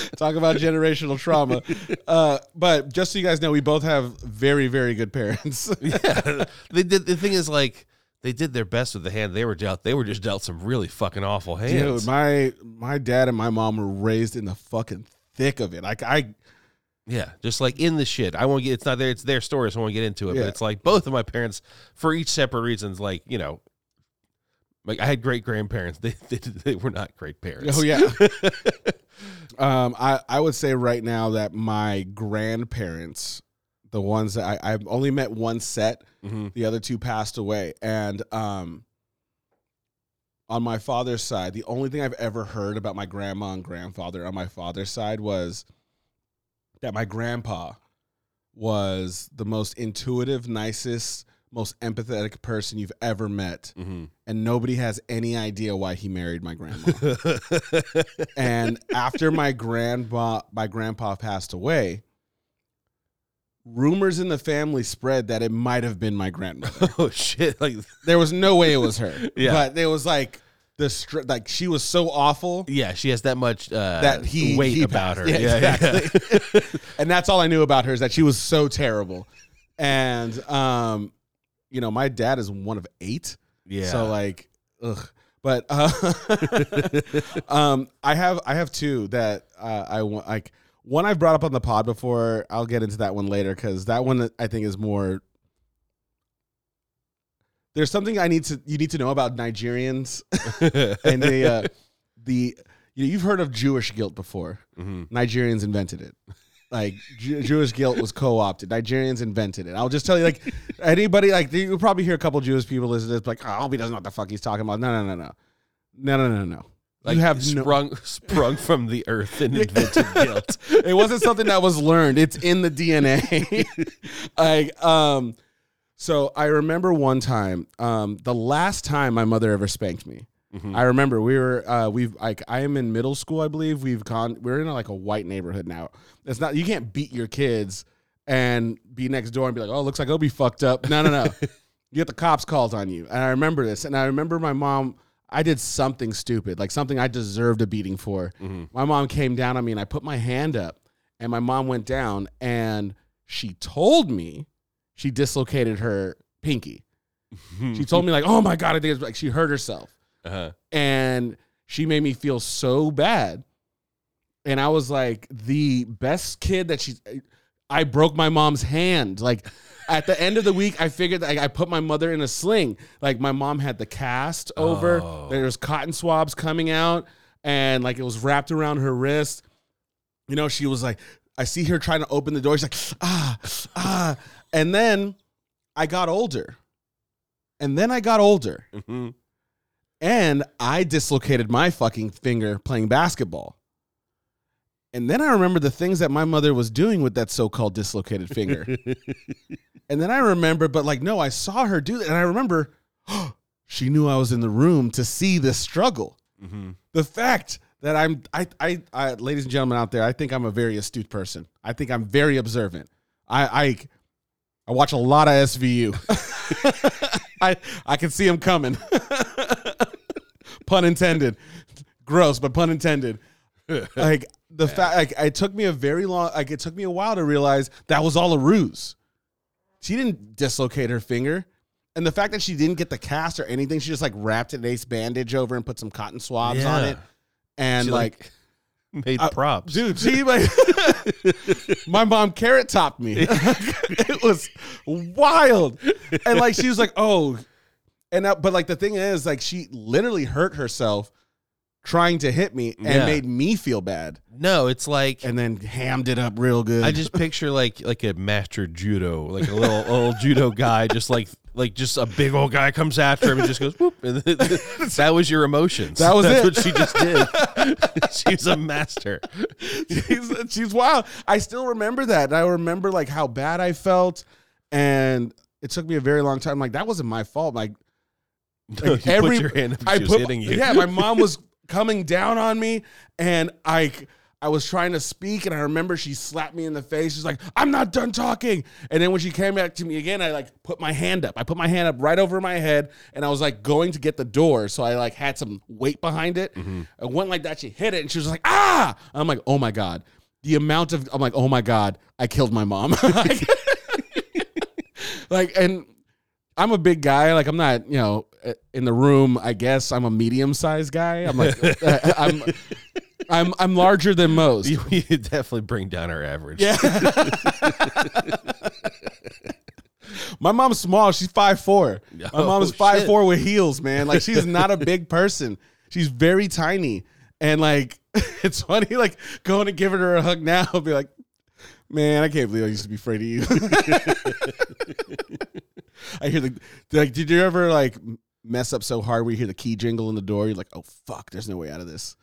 <laughs> Talk about generational trauma. Uh, but just so you guys know, we both have very, very good parents. <laughs> yeah. They did. The thing is, like, they did their best with the hand they were dealt. They were just dealt some really fucking awful hands. Dude, my my dad and my mom were raised in the fucking thick of it. Like I yeah, just like in the shit. I won't get. It's not there. It's their story. So I won't get into it. Yeah. But it's like both of my parents, for each separate reasons. Like you know, like I had great grandparents. <laughs> They, they they were not great parents. Oh yeah. Um, I I would say right now that my grandparents, the ones that I I've only met one set, hmm the other two passed away, and um. On my father's side, the only thing I've ever heard about my grandma and grandfather on my father's side was that my grandpa was the most intuitive, nicest, most empathetic person you've ever met. hmm And nobody has any idea why he married my grandma. <laughs> and after my grandpa my grandpa passed away rumors in the family spread that it might have been my grandmother <laughs> oh shit! Like <laughs> there was no way it was her Yeah. but there was like the str- like she was so awful yeah, she has that much uh, that he weight he about her. yeah, yeah, exactly and that's all i knew about her is that she was so terrible and um you know my dad is one of eight yeah. so like, ugh. But uh, <laughs> um, I have I have two that uh, I want like one I've brought up on the pod before. I'll get into that one later because that one I think is more. there's something I need to you need to know about Nigerians <laughs> and the uh, the you know, you've heard of Jewish guilt before. Mhm. Nigerians invented it. Like Jew- Jewish guilt was co-opted. Nigerians invented it. I'll just tell you, like anybody, like you'll probably hear a couple Jewish people listen to this, like, oh, he doesn't know what the fuck he's talking about. No, no, no, no, no, no, no, no. Like you have no. sprung sprung from the earth and invented <laughs> guilt. It wasn't something that was learned. It's in the DNA. <laughs> like, um, so I remember one time, um, the last time my mother ever spanked me. Mhm. I remember we were uh we've like I am in middle school, I believe. We've gone we're in like a white neighborhood now. It's not you can't beat your kids and be next door and be like, Oh, looks like I'll be fucked up. No, no, no. <laughs> you get the cops called on you. And I remember this. And I remember my mom I did something stupid, like something I deserved a beating for. Mhm. My mom came down on me and I put my hand up and my mom went down and she told me she dislocated her pinky. <laughs> She told me like, "Oh my god, I think it's like she hurt herself." Uh-huh. and she made me feel so bad. And i was like the best kid that she's i broke my mom's hand. Like at the end of the week i figured that i put my mother in a sling. Like my mom had the cast over. Oh. there was cotton swabs coming out and like it was wrapped around her wrist. You know she was like i see her trying to open the door. She's like ah ah. And then i got older. And then i got older. Mhm. And I dislocated my fucking finger playing basketball. And then I remember the things that my mother was doing with that so-called dislocated finger. <laughs> and then I remember, but like, no, I saw her do that. And I remember <gasps> she knew I was in the room to see this struggle. Mhm. The fact that I'm, I, I, I, ladies and gentlemen out there, I think I'm a very astute person. I think I'm very observant. I, I, I watch a lot of SVU. <laughs> I, I can see them coming. <laughs> pun intended. Gross, but pun intended. <laughs> Like the fact, like it took me a very long, like it took me a while to realize that was all a ruse. She didn't dislocate her finger, and the fact that she didn't get the cast or anything, she just like wrapped an ace bandage over and put some cotton swabs on it, and She, like, made uh, props. dude, she like, <laughs> my mom carrot topped me. <laughs> it was wild, and like she was like, oh, and that, but like the thing is, like she literally hurt herself trying to hit me and Yeah. made me feel bad, No, it's like and then hammed it up real good. I just <laughs> picture like like a master judo, like a little old judo guy, just like like just a big old guy comes after him and just goes whoop. And <laughs> that was your emotions. That was That's it. what she just did. <laughs> She's a master. she's, she's wild. I still remember that. And I remember like how bad I felt, and it took me a very long time. Like that wasn't my fault. Like <laughs> you every- put your hand up. I put hitting you. yeah, my mom was <laughs> coming down on me, and I I was trying to speak, and I remember she slapped me in the face. She's like, "I'm not done talking." And then when she came back to me again, I like put my hand up. I put my hand up right over my head, and I was like going to get the door, so I like had some weight behind it. Mm-hmm. I went like that. She hit it, and she was like, "Ah!" I'm like, "Oh my god." The amount of I'm like, oh my god, I killed my mom. <laughs> like, like, and I'm a big guy. Like I'm not, you know, eh, in the room. I guess I'm a medium sized guy. I'm like, <laughs> <laughs> I'm, I'm, I'm larger than most. You, you definitely bring down our average. Yeah. <laughs> My mom's small. She's five four. My Oh, mom's five shit. four with heels, man. Like she's not a big person. She's very tiny. And like it's funny, like going to give her a hug now, I'll be like, man, I can't believe I used to be afraid of you. I hear the like, did you ever like mess up so hard where you hear the key jingle in the door? You're like, oh fuck, there's no way out of this.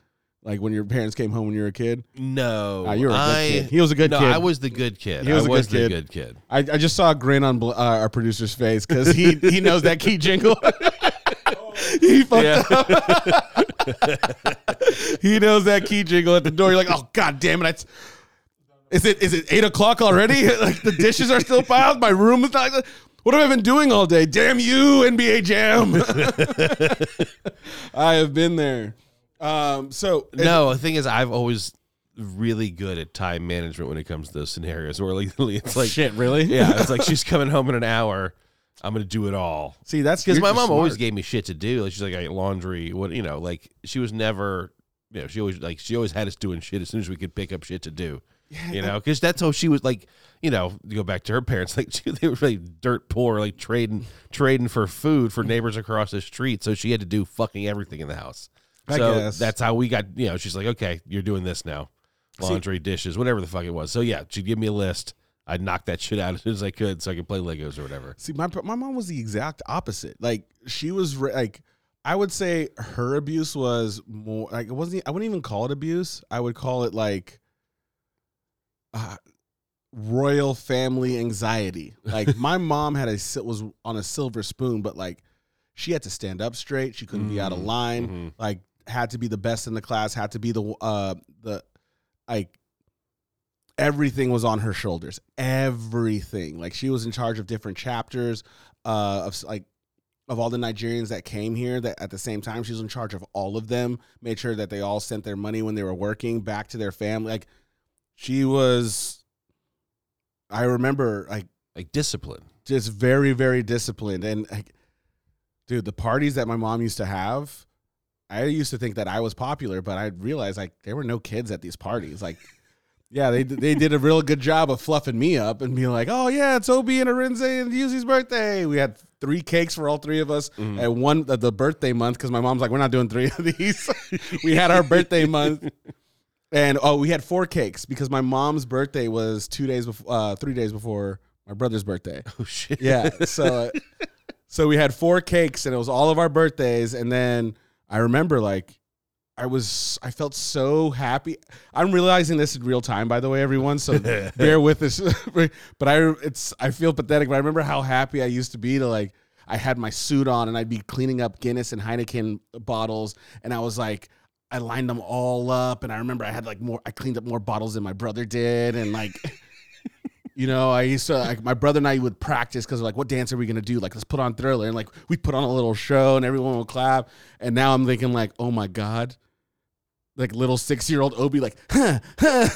Like when your parents came home when you were a kid. No, Ah, you were a good I, kid. He was a good no, kid. I was the good kid. He was I a good was the kid. good kid. I, I just saw a grin on Bl- uh, our producer's face because he he knows that key jingle. <laughs> he fucked Yeah. up. <laughs> he knows that key jingle at the door. You're like, oh god damn it! I t- is it is it eight o'clock already? <laughs> like the dishes are still piled. My room is not. What have I been doing all day? Damn you, NBA Jam! <laughs> I have been there. Um, so No, the thing is, I've always really good at time management when it comes to those scenarios where literally <laughs> it's like, shit, really? yeah, <laughs> it's like she's coming home in an hour. I'm gonna do it all See, that's because my mom smart. always gave me shit to do. Like she's like, I laundry. What you know, like she was never, you know, she always like she always had us doing shit as soon as we could pick up shit to do. Yeah, you know, because that's how she was like. You know, you go back to her parents, <laughs> like she, they were really dirt poor, like trading trading for food for neighbors across the street. So she had to do fucking everything in the house. I so guess. that's how we got. You know, she's like, okay, you're doing this now, laundry, dishes, whatever the fuck it was. So yeah, she'd give me a list. I'd knock that shit out <laughs> as soon as I could, so I could play Legos or whatever. See, my my mom was the exact opposite. Like she was re- like, I would say her abuse was more like it wasn't. I wouldn't even call it abuse. I would call it like, uh, royal family anxiety. Like <laughs> my mom had a was on a silver spoon, but like she had to stand up straight. She couldn't be out of Mm, line. mhm. Like had to be the best in the class. Had to be the uh the like everything was on her shoulders everything like she was in charge of different chapters uh of like of all the nigerians that came here that at the same time she was in charge of all of them made sure that they all sent their money when they were working back to their family like she was i remember like Like discipline. just very very disciplined. And like dude the parties that my mom used to have i used to think that i was popular but i realized like there were no kids at these parties. Like <laughs> yeah they they did a real good job of fluffing me up and being like oh yeah it's obi and arinze and Yuzi's birthday. We had three cakes for all three of us Mhm. at one the birthday month because my mom's like we're not doing three of these. <laughs> We had our birthday month and oh we had four cakes because my mom's birthday was two days before uh three days before my brother's birthday <laughs> Oh shit. yeah. So so we had four cakes and it was all of our birthdays and then I remember like I was I felt so happy. I'm realizing this in real time by the way everyone, so <laughs> bear with this. <laughs> but I it's I feel pathetic, but I remember how happy I used to be to like I had my suit on and I'd be cleaning up Guinness and Heineken bottles and I was like I lined them all up and I remember I had like more I cleaned up more bottles than my brother did and like <laughs> you know, I used to like my brother and I would practice because like, what dance are we gonna do? Like, let's put on Thriller, and like we put on a little show, and everyone will clap. And now I'm thinking like, oh my god, like little six year old Obi, like, huh, huh.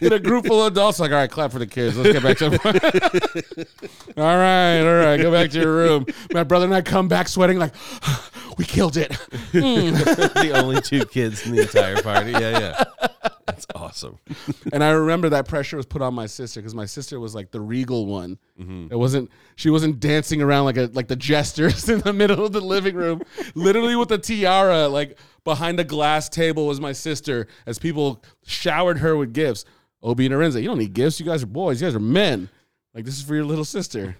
<laughs> in a group full of adults, like, all right, clap for the kids. Let's get back to. <laughs> all right, all right, go back to your room. My brother and I come back sweating, like, we killed it. <laughs> the only two kids in the entire party. Yeah, yeah. That's awesome. and I remember that pressure was put on my sister because my sister was like the regal one. Mhm. It wasn't. She wasn't dancing around like a like the jesters in the middle of the living room, literally with a tiara. Like behind a glass table was my sister as people showered her with gifts. Obi and Arinze, you don't need gifts. You guys are boys. You guys are men. Like this is for your little sister.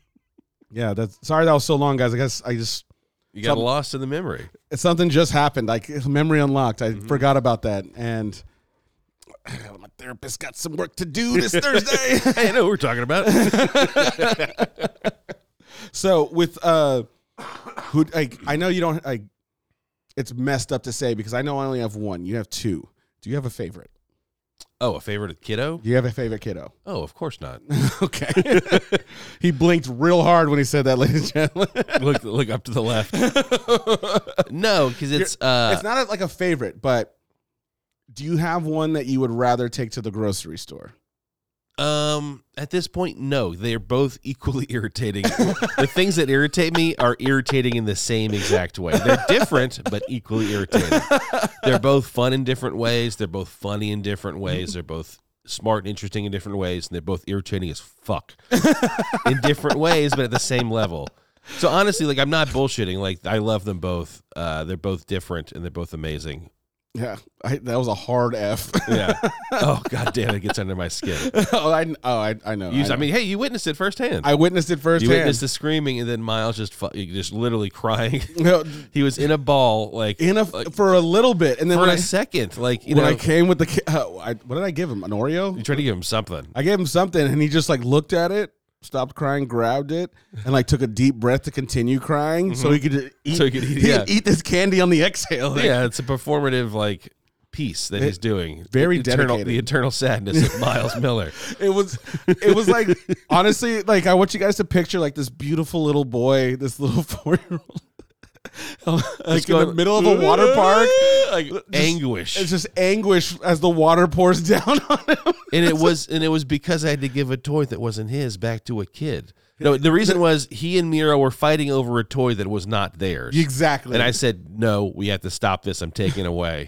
<laughs> yeah, that's sorry that was so long, guys. I guess I just You got Some- lost in the memory. something just happened. Like <laughs> memory unlocked. I forgot about that, and <sighs> my therapist got some work to do this <laughs> Thursday. I know what we're talking about. so with uh, who like I know you don't like. It's messed up to say because I know I only have one. You have two. Do you have a favorite? Oh, a favorite kiddo? Do you have a favorite kiddo? Oh, of course not. <laughs> okay. <laughs> he blinked real hard when he said that, ladies and gentlemen. <laughs> look, look up to the left. No, because it's uh, it's not a, like a favorite, but do you have one that you would rather take to the grocery store? Um, at this point, no. They're both equally <laughs> irritating. the things that irritate me are irritating in the same exact way. They're different, but equally irritating. They're both fun in different ways. They're both funny in different ways. They're both smart and interesting in different ways, and they're both irritating as fuck <laughs> in different ways, but at the same level. So honestly, like I'm not bullshitting. Like I love them both. Uh, they're both different and they're both amazing. Yeah, I, that was a hard F. <laughs> Yeah. <laughs> oh god damn, it gets under my skin. <laughs> oh, I, oh, I, I know. You, I, I, know. mean, hey, you witnessed it firsthand. I witnessed it firsthand. You witnessed the screaming, and then Miles just fu- just literally crying. No, he was in a ball, like in a like, for a little bit, and then for a I second, like you when know, I came with the uh, I, what did I give him? An Oreo? you tried to give him something. I gave him something, and he just like looked at it, stopped crying, grabbed it, and like took a deep breath to continue crying, so he could eat. Mm-hmm. So he could eat- yeah. eat this candy on the exhale. Like, yeah, it's a performative like piece that he's doing. very eternal, dedicated. The eternal sadness of Miles <laughs> Miller. It was, it was like honestly, like I want you guys to picture like this beautiful little boy, this little <laughs> four year old, <laughs> like Just in the middle of a water park. <laughs> like anguish. It's just anguish as the water pours <laughs> down on him. and it was and it was because I had to give a toy that wasn't his back to a kid. No, the reason was he and Miro were fighting over a toy that was not theirs. Exactly. And I said, "No, we have to stop this. I'm taking it away."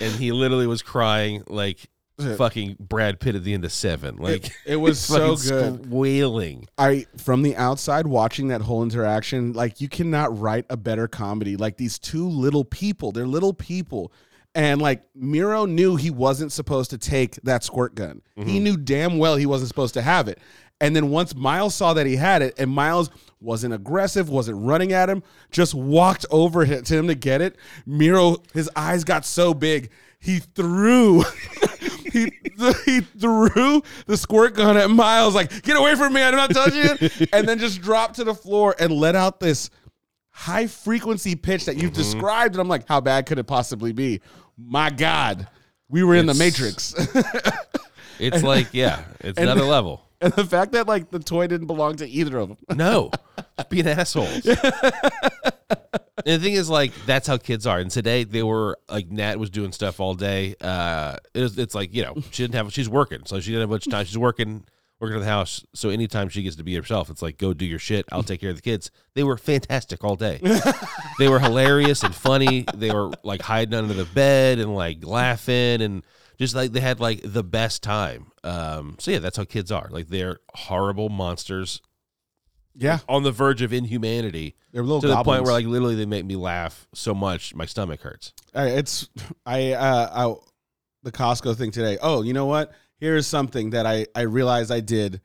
and he literally was crying like fucking Brad Pitt at the end of Seven. Like it, it was <laughs> so good. squealing. I from the outside watching that whole interaction, like you cannot write a better comedy. Like these two little people, they're little people. And like Miro knew he wasn't supposed to take that squirt gun. He mm-hmm. knew damn well he wasn't supposed to have it. And then once Miles saw that he had it, and Miles wasn't aggressive, wasn't running at him, just walked over to him to get it. Miro, his eyes got so big, he threw. <laughs> <laughs> he, <laughs> he threw the squirt gun at Miles, like, get away from me, I'm not touching <laughs> it. and then just dropped to the floor and let out this high frequency pitch that you've mm-hmm. described. And I'm like, how bad could it possibly be? My God, we were in the Matrix. <laughs> It's like, yeah, it's and- another level. and the fact that like the toy didn't belong to either of them. No, being assholes. and the thing is, like, that's how kids are. And today they were like, Nat was doing stuff all day. Uh, it was, it's like you know, she didn't have, she's working, so she didn't have much time. She's working, working at the house. So anytime she gets to be herself, it's like, go do your shit. I'll take care of the kids. They were fantastic all day. <laughs> they were hilarious and funny. They were like hiding under the bed and like laughing and just like they had like the best time. Um, so yeah, that's how kids are. Like they're horrible monsters Yeah, on the verge of inhumanity they're little to the goblins. point where like literally they make me laugh so much my stomach hurts. It's I uh I, the Costco thing today. Oh, you know what? Here is something that I I realized I did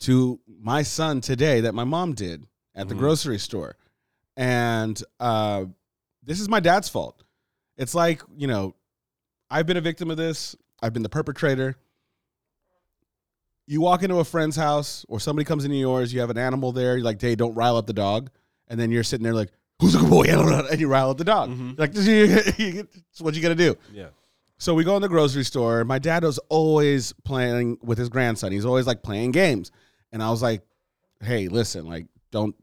to my son today that my mom did at the Mhm. grocery store, and uh, this is my dad's fault. It's like you know, I've been a victim of this. I've been the perpetrator. You walk into a friend's house or somebody comes into yours, you have an animal there, you're like, hey, don't rile up the dog. And then you're sitting there like, who's a good boy? <laughs> And you rile up the dog. Mhm. Like, this is <laughs> what you got to do. Yeah. So we go in the grocery store. My dad was always playing with his grandson. He's always like playing games. And I was like, hey, listen, like, don't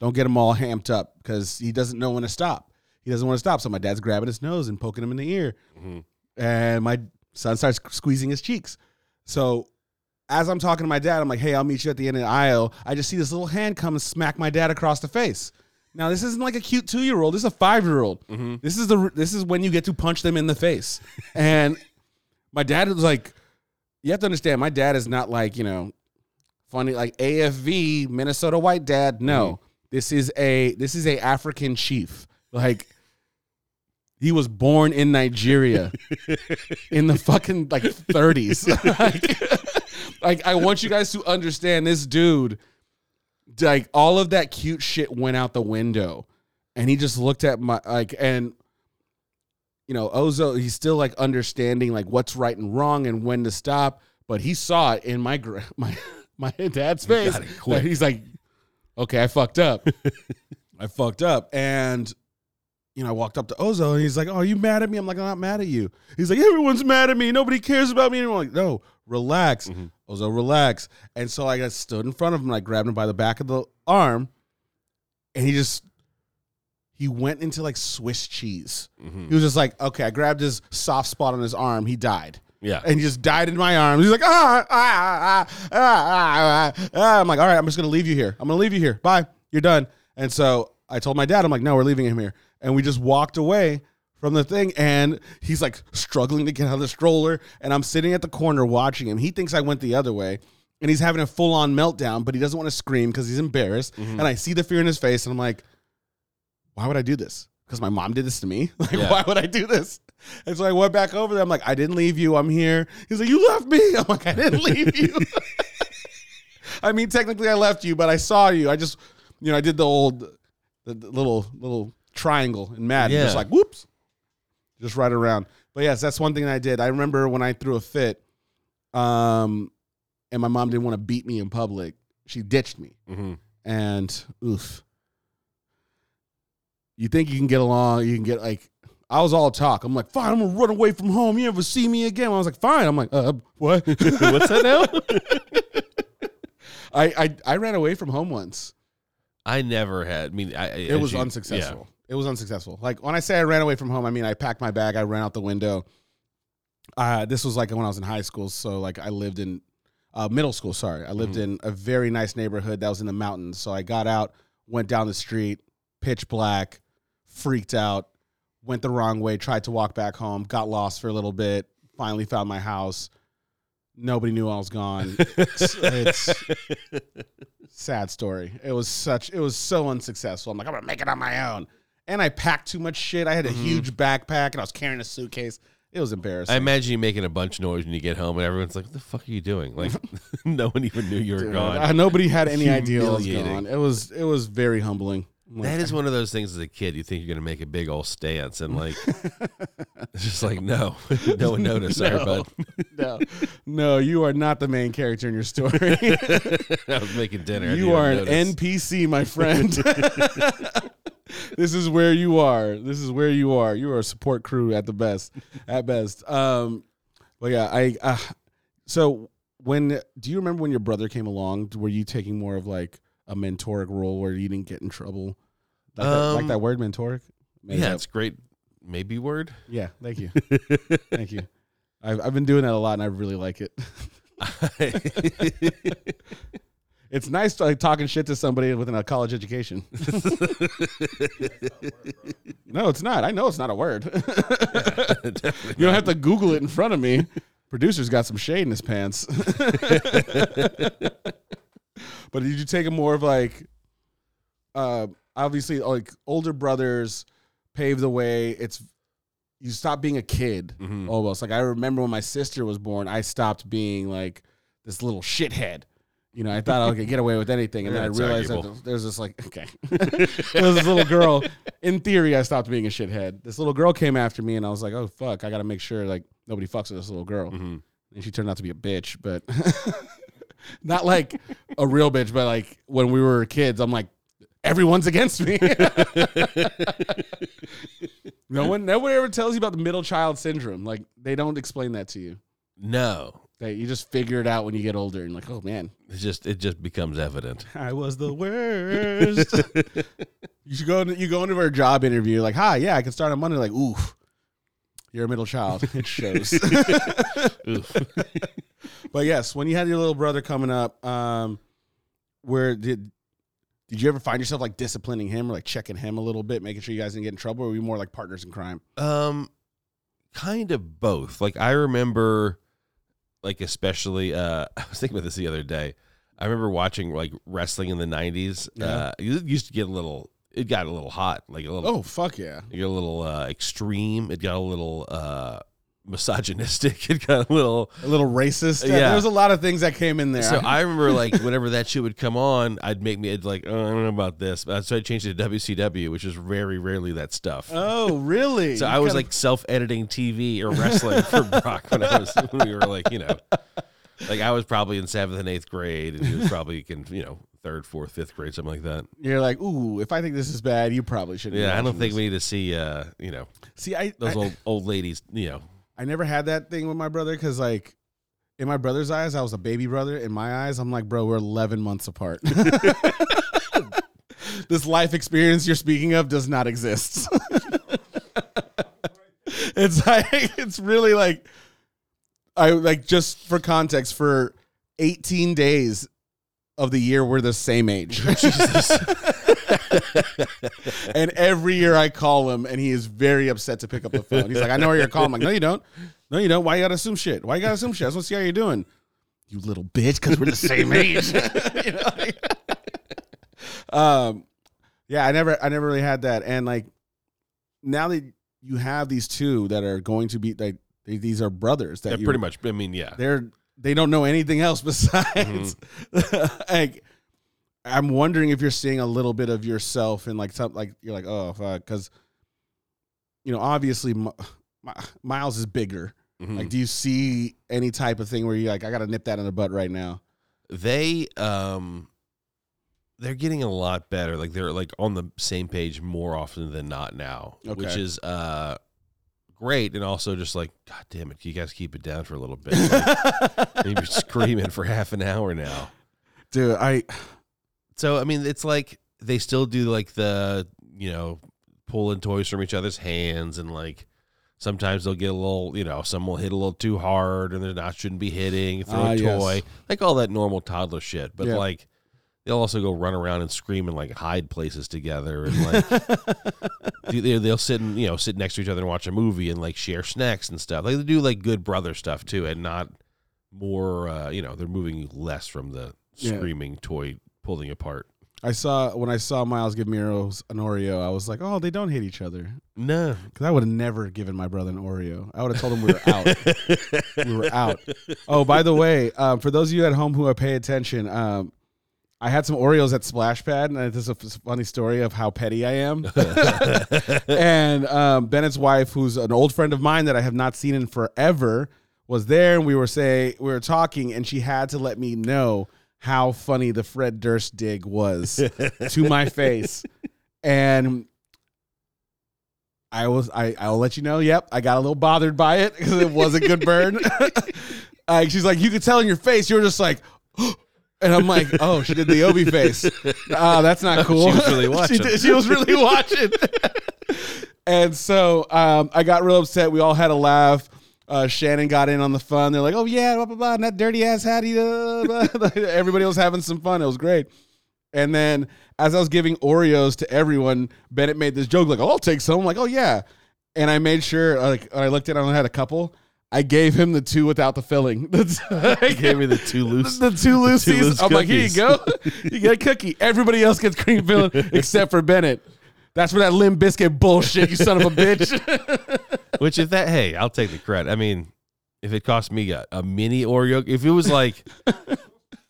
don't get him all hamped up because he doesn't know when to stop. He doesn't want to stop. So my dad's grabbing his nose and poking him in the ear. Mhm. And my son starts squeezing his cheeks. So as I'm talking to my dad, I'm like, hey, I'll meet you at the end of the aisle. I just see this little hand come and smack my dad across the face. Now this isn't like a cute two year old. This is a five year old. Mm-hmm. This is the this is when you get to punch them in the face. <laughs> and my dad was like, you have to understand, my dad is not like you know, funny like AFV Minnesota white dad. No, mm-hmm. this is a this is a African chief. Like he was born in Nigeria <laughs> in the fucking like 30s. <laughs> like, like I want you guys to understand this dude like all of that cute shit went out the window. And he just looked at my like and you know ozo he's still like understanding like what's right and wrong and when to stop. But he saw it in my <laughs> my my dad's face. he's like okay i fucked up. <laughs> I fucked up. And you know i walked up to ozo and he's like oh are you mad at me? I'm like i'm not mad at you. He's like everyone's mad at me. Nobody cares about me anymore. I'm like no relax. Mhm. Ozo, relax. And so I got stood in front of him, and I grabbed him by the back of the arm, and he just he went into like Swiss cheese. Mhm. He was just like, okay, I grabbed his soft spot on his arm, he died. Yeah. And he just died in my arms. He's like, ah, ah, ah, ah, ah, ah, ah. I'm like, all right, I'm just gonna leave you here. I'm gonna leave you here. Bye. You're done. And so I told my dad, I'm like, no, we're leaving him here. And we just walked away from the thing, and he's like struggling to get out of the stroller. And I'm sitting at the corner watching him. He thinks I went the other way. And he's having a full on meltdown, but he doesn't want to scream because he's embarrassed. Mm-hmm. And I see the fear in his face, and I'm like, why would I do this? Because my mom did this to me. <laughs> Like, Yeah. why would I do this? And so I went back over there. I'm like, I didn't leave you. I'm here. He's like, you left me. <laughs> I'm like, I didn't leave you. <laughs> I mean, technically, I left you, but I saw you. I just, you know, I did the old, the, the little little triangle in Madden, just Yeah. like whoops, just right around. But yes, that's one thing I did. I remember when I threw a fit, um, and my mom didn't want to beat me in public. She ditched me Mhm. and oof. You think you can get along? You can get like. I was all talk. I'm like, fine. I'm gonna run away from home. You never see me again. I was like, fine. I'm like, uh, what? <laughs> What's that now? <laughs> I, I I ran away from home once. I never had. I mean, I, It was unsuccessful. It was unsuccessful. Like when I say I ran away from home, I mean I packed my bag. I ran out the window. Uh, this was like when I was in high school. So like I lived in uh, middle school. Sorry, I lived in a very nice neighborhood that was in the mountains. So I got out, went down the street, pitch black, freaked out, went the wrong way, tried to walk back home, got lost for a little bit, finally found my house. Nobody knew I was gone. it's, it's <laughs> sad story. It was such. It was so unsuccessful. I'm like, I'm gonna make it on my own. And I packed too much shit. I had a Mhm. huge backpack, and I was carrying a suitcase. It was embarrassing. I imagine you making a bunch of noise when you get home, and everyone's like, "What the fuck are you doing?" Like, <laughs> <laughs> no one even knew you were Dude, gone. uh, nobody had any idea I was gone. It was. It was very humbling. Like, That is one of those things as a kid. You think you're going to make a big old stance, and like, <laughs> it's just like, no, <laughs> no one noticed. <laughs> No. bud. no, no, you are not the main character in your story. I was making dinner. You are an notice. NPC, my friend. this is where you are. This is where you are. You are a support crew at the best. At best. Um, but yeah, I. Uh, so when do you remember when your brother came along? Were you taking more of like a mentoric role where you didn't get in trouble? Like, that, like Um, that word mentoric. Made Yeah, up. it's great. Maybe word. yeah. Thank you. <laughs> Thank you. I've I've been doing that a lot, and I really like it. <laughs> It's nice to, like talking shit to somebody with a college education. <laughs> no, it's not. I know it's not a word. Definitely you don't have to Google it in front of me. Producer's got some shade in his pants. But did you take a more of like, uh, obviously like older brothers pave the way. It's you stop being a kid Mhm. almost. Like I remember when my sister was born, I stopped being like this little shithead. You know, I thought I could get away with anything, and Yeah, then <laughs> I realized arguable. that there's this like okay, <laughs> there was this little girl. In theory, I stopped being a shithead. This little girl came after me, and I was like, oh fuck, I got to make sure like nobody fucks with this little girl. Mhm. And she turned out to be a bitch, but <laughs> <laughs> not like a real bitch, but like when we were kids, I'm like, everyone's against me. <laughs> no one, nobody ever tells you about the middle child syndrome. Like they don't explain that to you. No, That you just figure it out when you get older and like, oh man, it just it just becomes evident. I was the worst. <laughs> you should go. You go into our job interview like, hi, yeah, I can start on Monday. Like, oof, you're a middle child. It shows. But yes, when you had your little brother coming up, um, where did did you ever find yourself like disciplining him or like checking him a little bit, making sure you guys didn't get in trouble, or were you more like partners in crime? Um, kind of both. Like I remember, like especially, uh, <laughs> I was thinking about this the other day. I remember watching like wrestling in the '90s. Yeah. Uh, it used to get a little. It got a little hot, like a little. Oh fuck yeah! It got a little uh, extreme. It got a little uh, misogynistic. It got a little. A little racist. Yeah. there was a lot of things that came in there. So <laughs> I remember like whenever that shit would come on, I'd make me I'd like, oh, I don't know about this. So I changed it to WCW, which is very rarely that stuff. oh really? So You I was like self-editing TV or wrestling for <laughs> Brock when I was when we were like you know, like I was probably in seventh and eighth grade, and he was probably in you know third, fourth, fifth grade, something like that. you're like, ooh, if I think this is bad, you probably shouldn't. Yeah, I don't think this." we need to see uh you know see. I those I, old old ladies you know I never had that thing with my brother because like. In my brother's eyes, I was a baby brother. In my eyes, I'm like, bro, we're 11 months apart. <laughs> this life experience you're speaking of does not exist. <laughs> it's like it's really like I like just for context for 18 days of the year we're the same age. <laughs> <laughs> and every year I call him and he is very upset to pick up the phone. He's like, I know where you're calling. I'm like, no, you don't. No, you don't. Why you gotta assume shit? Why you gotta assume shit? I just want to see how you're doing. You little bitch, because we're the same <laughs> age. <laughs> You know, like- um, yeah, I never, I never really had that. And like, now that you have these two that are going to be like, they, these are brothers that yeah, you pretty much. I mean, yeah, they're they don't know anything else besides like i'm wondering if you're seeing a little bit of yourself and like something like you're like oh fuck because you know obviously Mi- Mi- miles is bigger. Mhm. like do you see any type of thing where you're like i gotta nip that in the butt right now they um they're getting a lot better. Like they're like on the same page more often than not now which is uh great and also just like god damn it you guys keep it down for a little bit? <laughs> Like, you're screaming for half an hour now. Dude i so i mean it's like they still do like the you know pulling toys from each other's hands and like sometimes they'll get a little you know some will hit a little too hard and they're not shouldn't be hitting throw Ah, a yes. toy like all that normal toddler shit but Yeah. like they'll also go run around and scream and like hide places together and like <laughs> they- they'll sit and you know sit next to each other and watch a movie and like share snacks and stuff like they do like good brother stuff too and not more uh you know they're moving less from the Yeah. screaming toy pulling apart I saw when I saw Miles give Miros an Oreo, I was like, oh, they don't hate each other. no Because I would have never given my brother an Oreo. I would have told him we were out. <laughs> we were out. Oh, by the way, um, for those of you at home who are pay attention, um, I had some Oreos at Splash Pad, and this is a funny story of how petty I am. <laughs> and um, Bennett's wife, who's an old friend of mine that I have not seen in forever, was there, and we were say we were talking, and she had to let me know how funny the Fred Durst dig was <laughs> to my face, and I was I I'll let you know. Yep, I got a little bothered by it because it was a good burn. <laughs> like she's like, you could tell in your face, you're just like, <gasps> and I'm like, oh, she did the Obi face. Oh, <laughs> that's not cool. She was really watching. she, did- she was really watching. and so um, I got real upset. We all had a laugh. Uh, Shannon got in on the fun. They're like, "Oh yeah, blah blah blah." And that dirty ass Hattie. Uh, <laughs> blah, blah. <laughs> Everybody was having some fun. It was great. And then as I was giving Oreos to everyone, Bennett made this joke like, "Oh, I'll take some." I'm like, "Oh yeah," and I made sure like I looked at and I had a couple. I gave him the two without the filling. <laughs> I gave me the two loose the two loosies. loose I'm like, here you go. You get a cookie. Everybody else gets cream filling except for Bennett. That's for that Limp Bizkit bullshit, you son of a bitch. <laughs> Which if that hey, I'll take the credit. I mean, if it cost me a, a mini Oreo, if it was like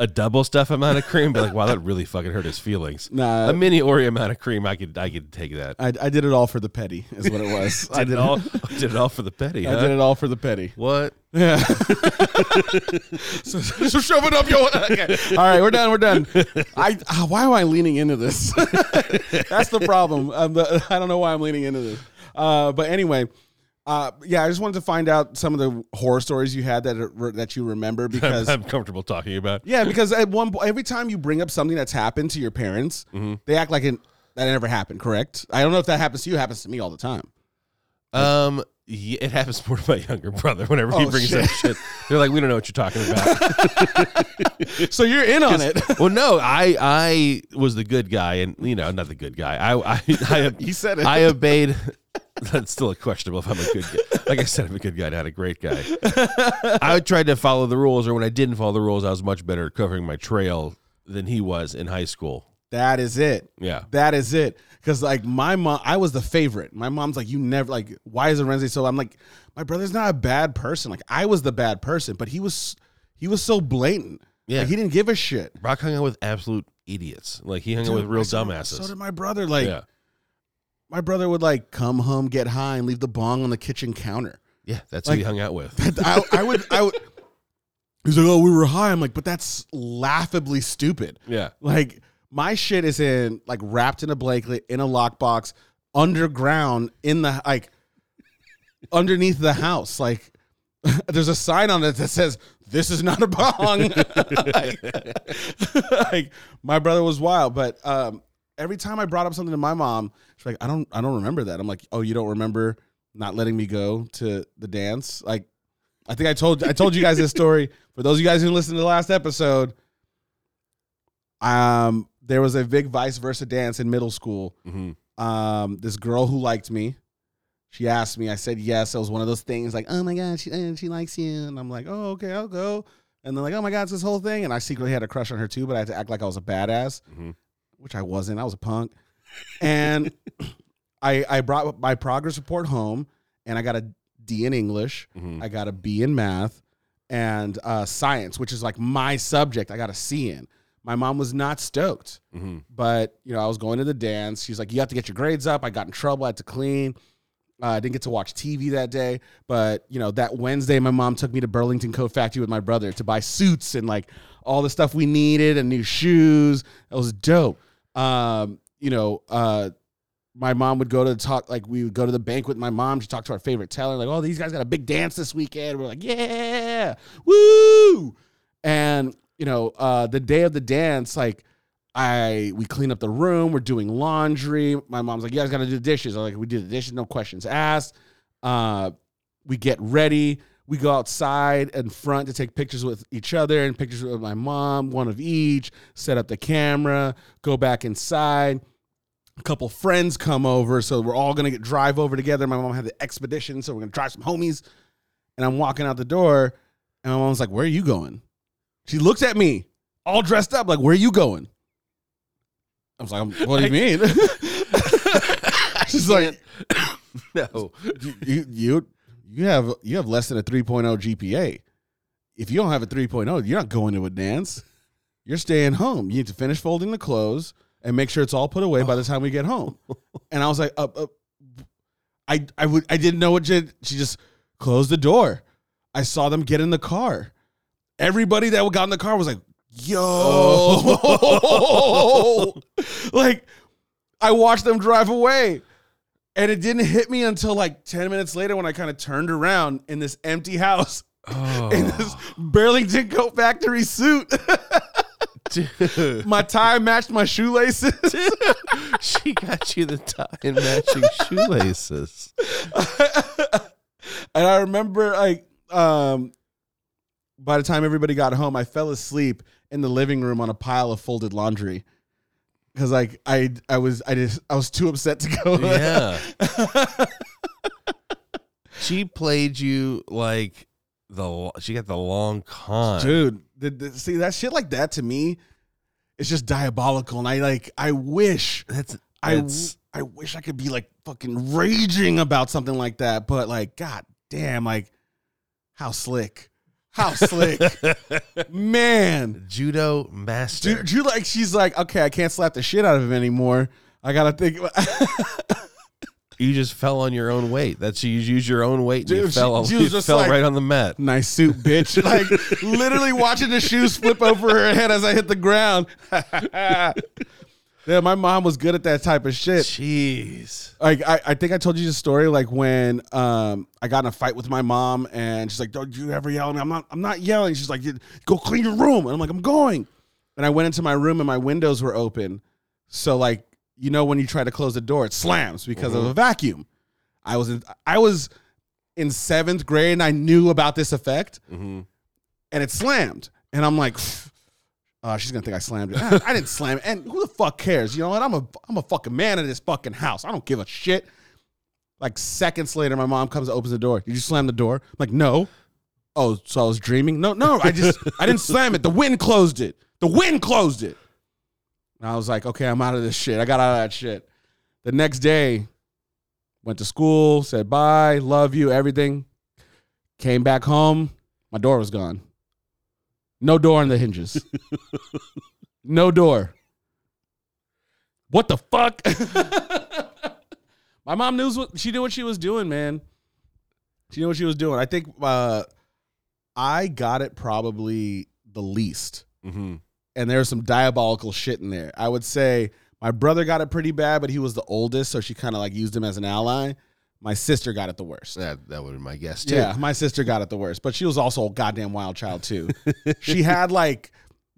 a double stuff amount of cream, but like, wow, that really fucking hurt his feelings. Nah, A mini Oreo amount of cream, I could I could take that. I, I did it all for the petty, is what it was. <laughs> I Did it all <laughs> did it all for the petty, I huh? did it all for the petty. What? Yeah. <laughs> so, so shove it up your. Okay. All right, we're done. We're done. I. ah, why am I leaning into this? That's the problem. Um, the, I don't know why I'm leaning into this. Uh, but anyway, uh, yeah, I just wanted to find out some of the horror stories you had that are, that you remember <laughs> because. I'm comfortable talking about. yeah, because at one po- every time you bring up something that's happened to your parents, they act like it, that never happened. Correct? I don't know if that happens to you. It happens to me all the time. Um, yeah, it happens more to my younger brother whenever Oh, he brings shit. up shit. They're like, we don't know what you're talking about. <laughs> So you're in on it. <laughs> well, no, I I was the good guy, and you know, not the good guy. I I I, You said it. I obeyed. <laughs> That's still a questionable if I'm a good guy. Like I said, I'm a good guy, not a great guy. <laughs> I tried to follow the rules, or when I didn't follow the rules, I was much better at covering my trail than he was in high school. That is it. Yeah. That is it. Because like my mom, I was the favorite. My mom's like, you never like. Why is Lorenzi so? I'm like, my brother's not a bad person. Like I was the bad person, but he was, he was so blatant. Yeah. Like, he didn't give a shit. Brock hung out with absolute idiots. Like he hung out with real dumbasses. So did my brother. Like yeah. My brother would like come home, get high, and leave the bong on the kitchen counter. Yeah, that's Like- who he hung out with. I, I would, I would. <laughs> He's like, oh, we were high. I'm like, but that's laughably stupid. Yeah. Like my shit is in like wrapped in a blanket in a lockbox underground in the like underneath the house. Like <laughs> there's a sign on it that says this is not a bong. <laughs> like, like, my brother was wild, but um every time I brought up something to my mom, she's like, I don't I don't remember that. I'm like, oh, you don't remember not letting me go to the dance? Like I think I told I told you guys this story. <laughs> For those of you guys who listened to the last episode, um, there was a big vice versa dance in middle school. hmm Um, this girl who liked me, she asked me. I said yes. It was one of those things like, oh my god, she and she likes you, and I'm like, oh okay, I'll go. And then like, oh my god, it's this whole thing, and I secretly had a crush on her too, but I had to act like I was a badass, Mhm. Which I wasn't. I was a punk, and <laughs> I I brought my progress report home, and I got a D in English. hmm I got a B in math and uh, science, which is like my subject. I got a C in. My mom was not stoked, hmm but you know I was going to the dance. She's like, "You have to get your grades up." I got in trouble. I had to clean. Uh, I didn't get to watch TV that day, but you know that Wednesday, my mom took me to Burlington Coat Factory with my brother to buy suits and like all the stuff we needed and new shoes. It was dope. Um, you know, uh, my mom would go to the talk like we would go to the bank with my mom. She talked to our favorite teller, like, "Oh, these guys got a big dance this weekend." We're like, "Yeah, woo!" And you know, uh, the day of the dance, like I we clean up the room, we're doing laundry. My mom's like, "You guys got to do the dishes." I'm like, "We do the dishes, no questions asked." Uh, we get ready. We go outside and front to take pictures with each other and pictures with my mom, one of each, set up the camera, go back inside. A couple friends come over, so we're all gonna get drive over together. My mom had the expedition, so we're gonna drive some homies. And I'm walking out the door, and my mom's like, Where are you going? She looks at me, all dressed up, like, Where are you going? I was like, um, What do you mean? <laughs> <laughs> She's like, <coughs> No. you you you have you have less than a 3.0 GPA. If you don't have a 3.0, you're not going to a dance. You're staying home. You need to finish folding the clothes and make sure it's all put away by the time we get home. <laughs> And I was like, uh, uh, I I would I didn't know what she. She just closed the door. I saw them get in the car. Everybody that got in the car was like, "Yo!" <laughs> like I watched them drive away. And it didn't hit me until like 10 minutes later when I kind of turned around in this empty house <laughs> Oh, in this Burlington Coat Factory suit. <laughs> dude. my tie matched my shoelaces. <laughs> she got you the tie and matching shoelaces. and I remember like um by the time everybody got home, I fell asleep in the living room on a pile of folded laundry. Cause like I I was I just I was too upset to go. Yeah. <laughs> she played you like the she got the long con. dude the, the- see that shit like that to me it's just diabolical and i like i wish That's i i wish i could be like fucking raging about something like that but like god damn like how slick how slick <laughs> man judo master. dude you like she's like okay i can't slap the shit out of him anymore i gotta think <laughs> You just fell on your own weight. That's you use your own weight and you Dude, she- fell, she you just fell like- right on the mat. nice suit bitch <laughs> like literally watching the shoes flip over her head as i hit the ground yeah my mom was good at that type of shit Jeez. like I, I think I told you the story like when um I got in a fight with my mom and she's like, Don't you ever yell at me? I'm not I'm not yelling. She's like, Go clean your room. And I'm like, I'm going. And I went into my room and my windows were open. So like, you know when you try to close the door, it slams because of a vacuum. I was in I was in seventh grade and I knew about this effect hmm and it slammed. And I'm like, uh, she's gonna think I slammed it. I, didn't slam it. And who the fuck cares? You know what? I'm a I'm a fucking man in this fucking house. I don't give a shit. Like seconds later, my mom comes and opens the door. Did you slam the door? I'm like, no. Oh, so I was dreaming? No, no, I just I didn't slam it. The wind closed it. The wind closed it. And I was like, okay, I'm out of this shit. I got out of that shit. The next day, went to school, said bye, love you, everything. Came back home, my door was gone. No door on the hinges. <laughs> no door. What the fuck? <laughs> my mom knew what she knew what she was doing, man. She knew what she was doing. I think uh, I got it probably the least hmm and there's some diabolical shit in there. I would say my brother got it pretty bad, but he was the oldest, so she kind of like used him as an ally. My sister got it the worst. That that would be my guess too. Yeah, my sister got it the worst, but she was also a goddamn wild child too. <laughs> she had like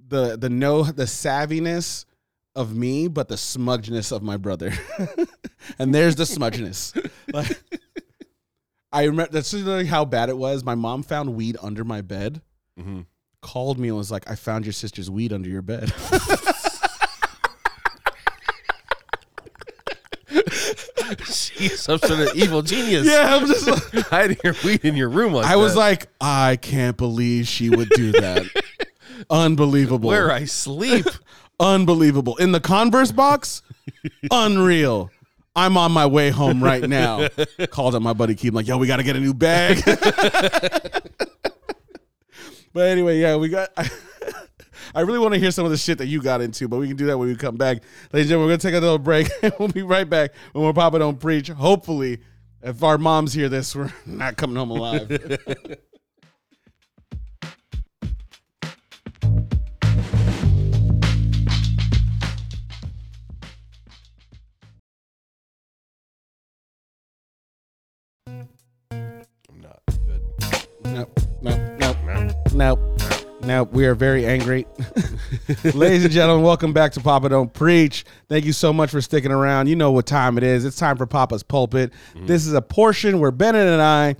the the no the savviness of me, but the smudgeness of my brother. <laughs> and there's the smudgeness. <laughs> Like, I remember that's literally how bad it was. My mom found weed under my bed, hmm called me and was like, "I found your sister's weed under your bed." <laughs> She's some sort of evil genius. yeah, I'm just. Like, <laughs> hiding your weed in your room like I was that. like, I can't believe she would do that. <laughs> Unbelievable. where I sleep. Unbelievable. In the Converse box? Unreal. I'm on my way home right now. Called up my buddy Keith, like, yo, we got to get a new bag. but anyway, yeah, we got. I really want to hear some of the shit that you got into, but we can do that when we come back. Ladies and gentlemen, we're going to take a little break <laughs> we'll be right back when we're Papa Don't Preach. Hopefully, if our moms hear this, we're <laughs> not coming home alive. <laughs> nope. We are very angry. <laughs> Ladies and gentlemen, welcome back to Papa Don't Preach. Thank you so much for sticking around. You know what time it is. It's time for Papa's Pulpit. This is a portion where Bennett and I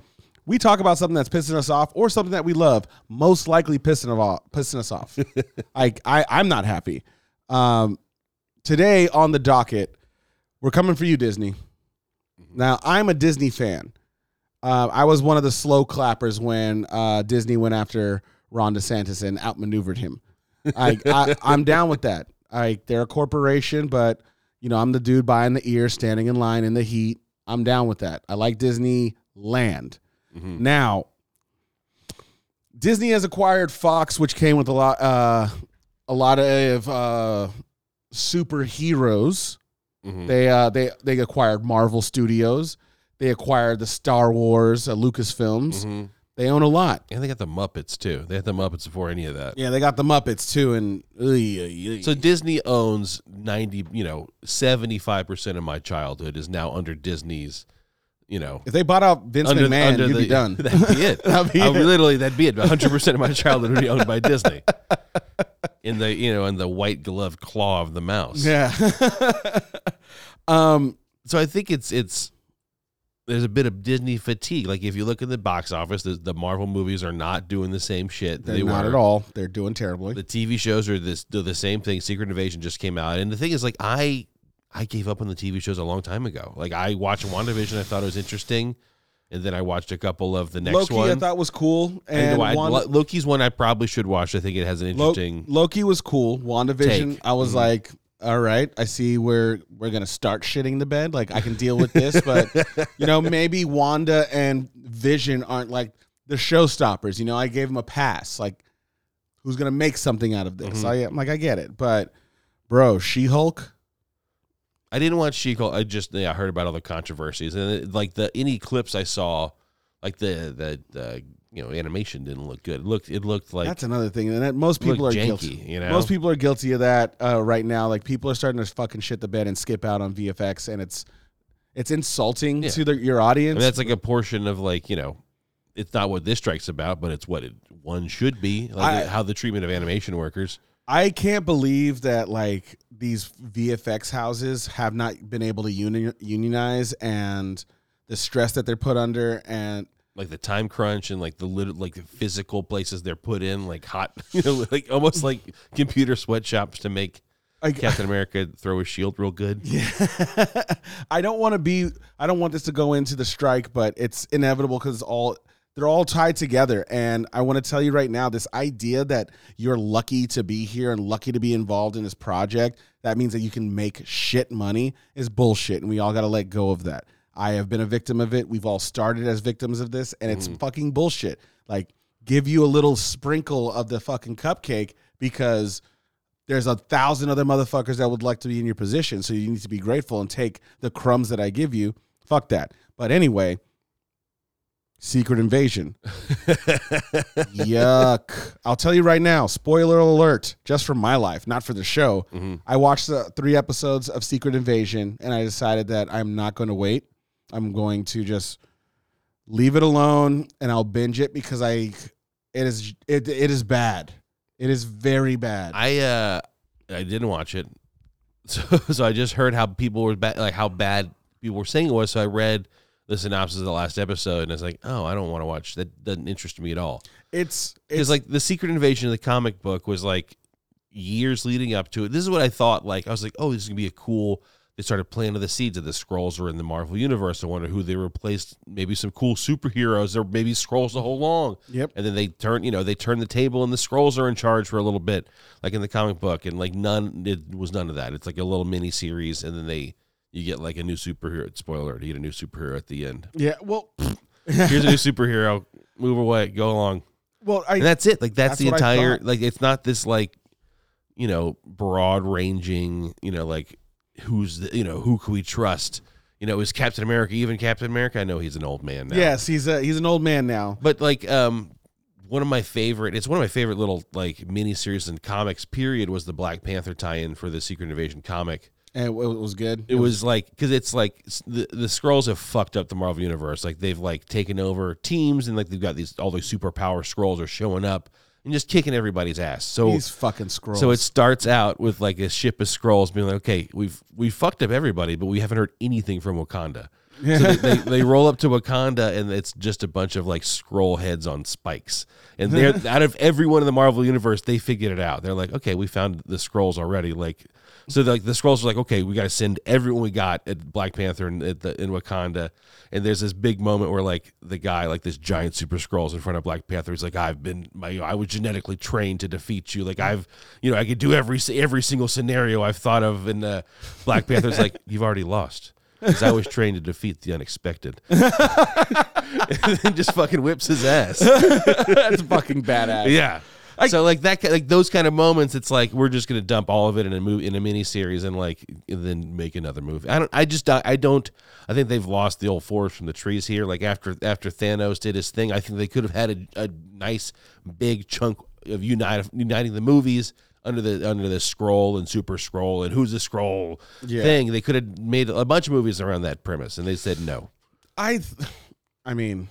we talk about something that's pissing us off or something that we love, most likely pissing, off, pissing us off. <laughs> I, I, I'm not happy. Um, today on the docket, we're coming for you, Disney. Now, I'm a Disney fan. Uh, I was one of the slow clappers when uh, Disney went after Ron DeSantis and outmaneuvered him. I, I I'm down with that. I they're a corporation, but you know I'm the dude buying the ear, standing in line in the heat. I'm down with that. I like Disneyland. Now, Disney has acquired Fox, which came with a lot, uh, a lot of uh, superheroes. Mhm. They uh, they they acquired Marvel Studios. They acquired the Star Wars, uh, Lucasfilms. Mhm. They own a lot. And they got the Muppets too. They had the Muppets before any of that. Yeah, they got the Muppets too, and. So Disney owns ninety, you know, seventy five percent of my childhood is now under Disney's, you know, if they bought out Vince under, McMahon, under you'd the, be <laughs> done. That'd be it. <laughs> That'd be I it. literally, that'd be it. One hundred percent of my childhood would be owned by Disney. <laughs> In the you know, in the white gloved claw of the mouse. yeah. um. So I think it's it's there's a bit of Disney fatigue. Like if you look at the box office, the, the Marvel movies are not doing the same shit. They're they not were. at all. They're doing terribly. The TV shows are this do the same thing. Secret Invasion just came out, and the thing is, like I I gave up on the TV shows a long time ago. Like I watched WandaVision, I thought it was interesting, and then I watched a couple of the next Loki, one. I thought was cool, And Wanda- Loki's one I probably should watch. I think it has an interesting. Loki was cool. WandaVision, Take. Mm-hmm. I was like, all right, I see where we're we're gonna start shitting the bed. Like I can deal with this, but <laughs> you know, maybe Wanda and Vision aren't like the showstoppers. You know, I gave them a pass. Like, who's gonna make something out of this? Mhm. I am like, I get it, but bro, She Hulk. I didn't watch She-Hulk. I just yeah, I heard about all the controversies and it, like the any clips I saw, like the the, the you know animation didn't look good. It looked it looked like That's another thing, and that most people are janky. guilty. You know, Most people are guilty of that uh, right now. Like people are starting to fucking shit the bed and skip out on VFX, and it's it's insulting Yeah. to the, your I audience. mean, that's like a portion of like you know, it's not what this strike's about, but it's what it one should be. Like I- how the treatment of animation workers. I can't believe that like these VFX houses have not been able to uni- unionize and the stress that they're put under and like the time crunch and like the lit- like the physical places they're put in, like hot, <laughs> you know, like almost like computer sweatshops to make like Captain America throw his shield real good. <laughs> yeah. I don't want to be I don't want this to go into the strike, but it's inevitable it's all they're all tied together and I want to tell you right now this idea that you're lucky to be here and lucky to be involved in this project, that means that you can make shit money is bullshit and we all got to let go of that. I have been a victim of it. We've all started as victims of this and it's fucking bullshit. Like give you a little sprinkle of the fucking cupcake because there's a thousand other motherfuckers that would like to be in your position. So you need to be grateful and take the crumbs that I give you. Fuck that. But anyway, Secret Invasion. <laughs> Yuck. I'll tell you right now, spoiler alert, just for my life, not for the show. Mhm. I watched the three episodes of Secret Invasion and I decided that I'm not going to wait. I'm going to just leave it alone and I'll binge it because I it is it it is bad. It is very bad. I uh I didn't watch it, <laughs> so so I just heard how people were bad, like how bad people were saying it was. So I read the synopsis of the last episode, and I was like, oh, I don't want to watch. That doesn't interest me at all. It's it's like the Secret Invasion of the comic book was like years leading up to it. This is what I thought. Like I was like, oh, this is gonna be a cool. They started planting the seeds of the Skrulls were in the Marvel universe. I wonder who they replaced. Maybe some cool superheroes, or maybe Skrulls the whole long. Yep. And then they turn, you know, they turn the table, and the Skrulls are in charge for a little bit, like in the comic book. And like none, it was none of that. It's like a little mini series, and then they you get like a new superhero. Spoiler: you get a new superhero at the end. Yeah, well, Here's a new <laughs> superhero. Move away, go along well, I and that's it like that's, That's the entire like it's not this like you know broad ranging you know like who's the you know who can we trust you know is captain america even captain america i know he's an old man now yes, he's a he's an old man now. but like um one of my favorite it's one of my favorite little like mini series in comics period was the black panther tie-in for the secret invasion comic And it was good. it was like because it's like the the Skrulls have fucked up the Marvel universe. Like they've like taken over teams and like they've got these all these superpower Skrulls are showing up and just kicking everybody's ass. So these fucking Skrulls. so it starts out with like a ship of Skrulls being like, okay, we've we fucked up everybody, but we haven't heard anything from Wakanda. So they, they, <laughs> they roll up to Wakanda and it's just a bunch of like Skrull heads on spikes. And they're <laughs> out of everyone in the Marvel universe, they figured it out. They're like, okay, we found the Skrulls already. Like, so like the Skrulls are like, okay, we got to send everyone we got at Black Panther and at the, in Wakanda. And there's this big moment where like the guy, like this giant super Skrulls in front of Black Panther. He's like, I've been my, I was genetically trained to defeat you. Like I've, you know, I could do every every single scenario I've thought of. And uh, Black Panther's like, <laughs> you've already lost. Because I was trained to defeat the unexpected. <laughs> and then just fucking whips his ass. <laughs> That's fucking badass. Yeah. So like that, like those kind of moments, it's like we're just gonna dump all of it in a movie in a mini series and like and then make another movie. I don't. I just. I don't. I think they've lost the old forest from the trees here. Like after after Thanos did his thing, I think they could have had a, a nice big chunk of unite, uniting the movies under the under the Skrull and super Skrull and who's the Skrull Yeah. thing. They could have made a bunch of movies around that premise, and they said no. I, th- I mean,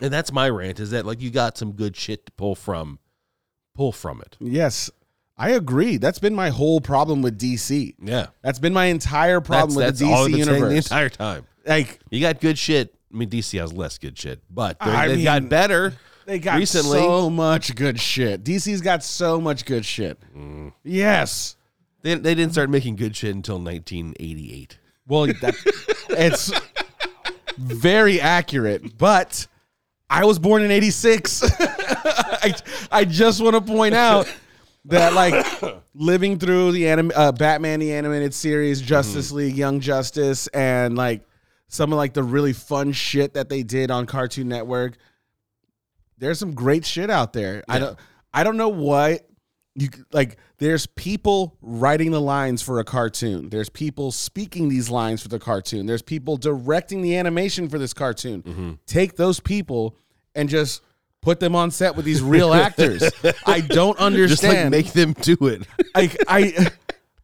And that's my rant is that like you got some good shit to pull from, pull from it. yes, I agree. That's been my whole problem with DC. Yeah, That's been my entire problem that's, with that's the DC saying the universe. entire time. like You got good shit. I mean, DC has less good shit, but they've mean, got better. they got recently. so much good shit. DC's got so much good shit. Mm. Yes. They, they didn't start making good shit until 1988. Well, that, it's very accurate, but I was born in 86. <laughs> I, I just want to point out that, like, <coughs> living through the anim- uh, Batman, the animated series, Justice League, Young Justice, and, like, some of, like, the really fun shit that they did on Cartoon Network, there's some great shit out there. I don't, I don't know what you like there's people writing the lines for a cartoon. There's people speaking these lines for the cartoon. There's people directing the animation for this cartoon. Take those people and just put them on set with these real <laughs> actors i don't Just like understand make them do it. I, I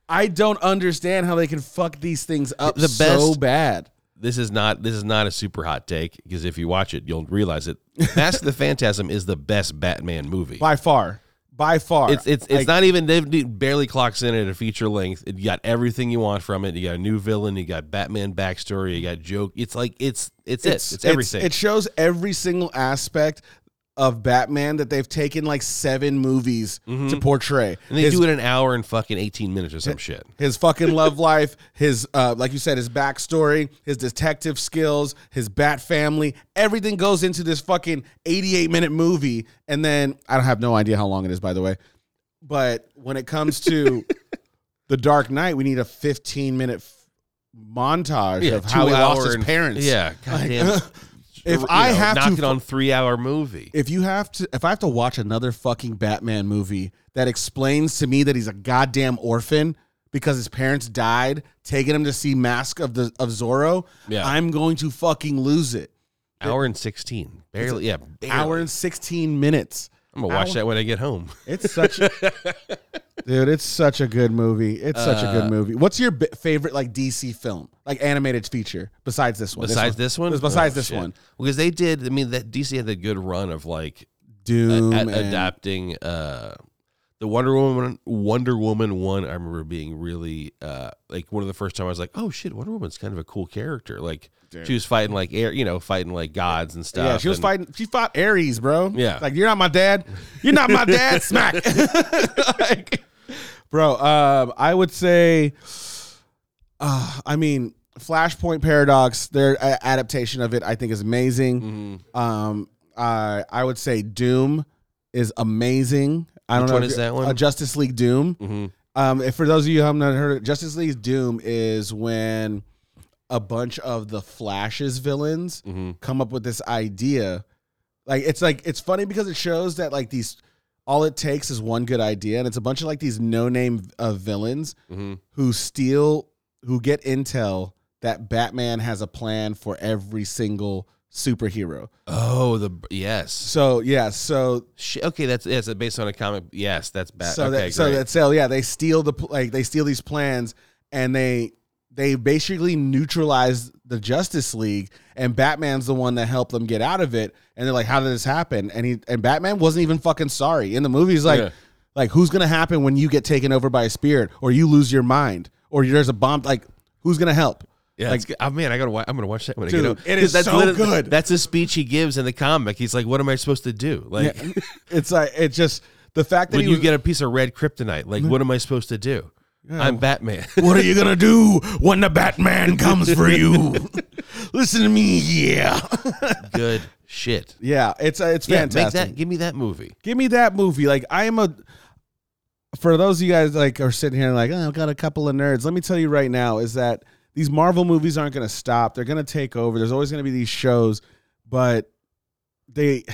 i don't understand how they can fuck these things up The so best- bad This is not this is not a super hot take because if you watch it, you'll realize it. Mask of the Phantasm is the best Batman movie. by far by far It's it's it's Like, not even it barely clocks in at a feature length. You got everything you want from it. You got a new villain. You got Batman backstory. You got joke. It's like it's it's, it. It's everything. It shows every single aspect of Batman that they've taken like seven movies to portray. Mm-hmm. and they his, do it in an hour and fucking eighteen minutes or some shit. his fucking love <laughs> life, his uh, like you said, his backstory, his detective skills, his Bat family, everything goes into this fucking eighty-eight minute movie, and then I don't have no idea how long it is, by the way. But when it comes to <laughs> the Dark Knight, we need a fifteen minute f- montage of how he lost his parents. Yeah, goddamn. <laughs> If I know, have knock to it on three hour movie. if you have to if I have to watch another fucking Batman movie that explains to me that he's a goddamn orphan because his parents died, taking him to see Mask of the of Zorro, Yeah. I'm going to fucking lose it. Hour and sixteen, barely. Yeah, barely. Hour and 16 minutes. I'm gonna watch hour- that when I get home. <laughs> It's such a Dude, it's such a good movie. It's such a Uh, good movie. What's your bi- favorite like DC film? Like animated feature besides this one? Besides this one, Besides Oh, this shit. one. because they did. I mean, that DC had a good run of like Doom a- and- adapting uh the Wonder Woman Wonder Woman one I remember being really uh like one of the first time I was like oh shit Wonder Woman's kind of a cool character like she was fighting like air you know fighting like gods and stuff Yeah, she was and- fighting. She fought Ares, bro. Yeah. like you're not my dad. You're not my dad. <laughs> Smack. <laughs> Like, bro, um, I would say, uh, I mean, Flashpoint Paradox. Their uh, adaptation of it, I think, is amazing. Mhm. Um, I I would say Doom is amazing. I don't Which know if is that one? Uh, Justice League Doom. Mhm. Um, if for those of you who have not heard, it, Justice League's Doom is when a bunch of the Flash's villains Mhm. come up with this idea. Like it's like it's funny because it shows that like these all it takes is one good idea, and it's a bunch of like these no name uh, villains Mhm. who steal who get intel that Batman has a plan for every single superhero. oh the yes So yeah, so Sh- okay that's yes based on a comic yes that's bad so okay that so that so yeah, they steal the like they steal these plans and they they basically neutralized the Justice League and Batman's the one that helped them get out of it and they're like how did this happen and he and Batman wasn't even fucking sorry in the movie he's like Yeah. like who's going to happen when you get taken over by a spirit or you lose your mind or there's a bomb like who's going to help Yeah, Like- oh man, I gotta. Wa- I'm gonna watch that when I get it is that's so good. That's a speech he gives in the comic. He's like, "What am I supposed to do? Like, Yeah, <laughs> it's like it's just the fact that when he you was, get a piece of red kryptonite, like, mm-hmm. what am I supposed to do? I'm Batman." <laughs> What are you gonna do when the Batman <laughs> comes for you? <laughs> Listen to me, yeah, Good shit. yeah. It's uh, it's Yeah, fantastic. that. Give me that movie. Give me that movie. Like I am a. For those of you guys like are sitting here like, oh, I've got a couple of nerds. Let me tell you right now is that these Marvel movies aren't going to stop. They're going to take over. There's always going to be these shows, but they,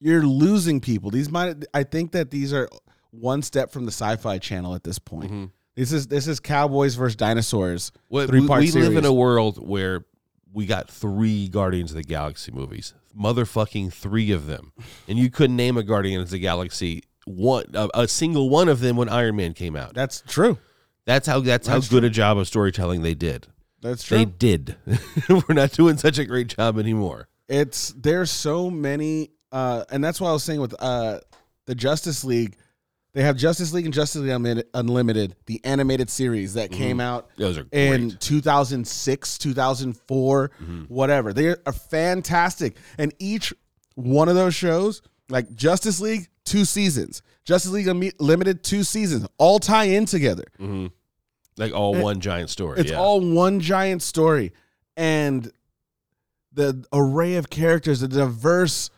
you're losing people. These might. I think that these are one step from the Sci-Fi Channel at this point. Mhm. This is this is Cowboys versus dinosaurs. What, Three-part we, we live in a world where we got three Guardians of the Galaxy movies, motherfucking three of them, and you couldn't name a Guardians of the Galaxy one a, a single one of them when Iron Man came out. That's true. That's how that's, That's how good a job of storytelling they did. That's true. They did. <laughs> We're not doing such a great job anymore. it's there's so many uh and that's what i was saying with uh the justice league they have justice league and justice league unlimited, the animated series that mm-hmm. came out Those are in great. 2006 2004 mm-hmm. whatever. They are fantastic. And each one of those shows like justice league two seasons. Justice league Unlimited, two seasons all tie in together. Mm-hmm. Like all eh, one giant story. it's yeah. all one giant story, and the array of characters, the diverse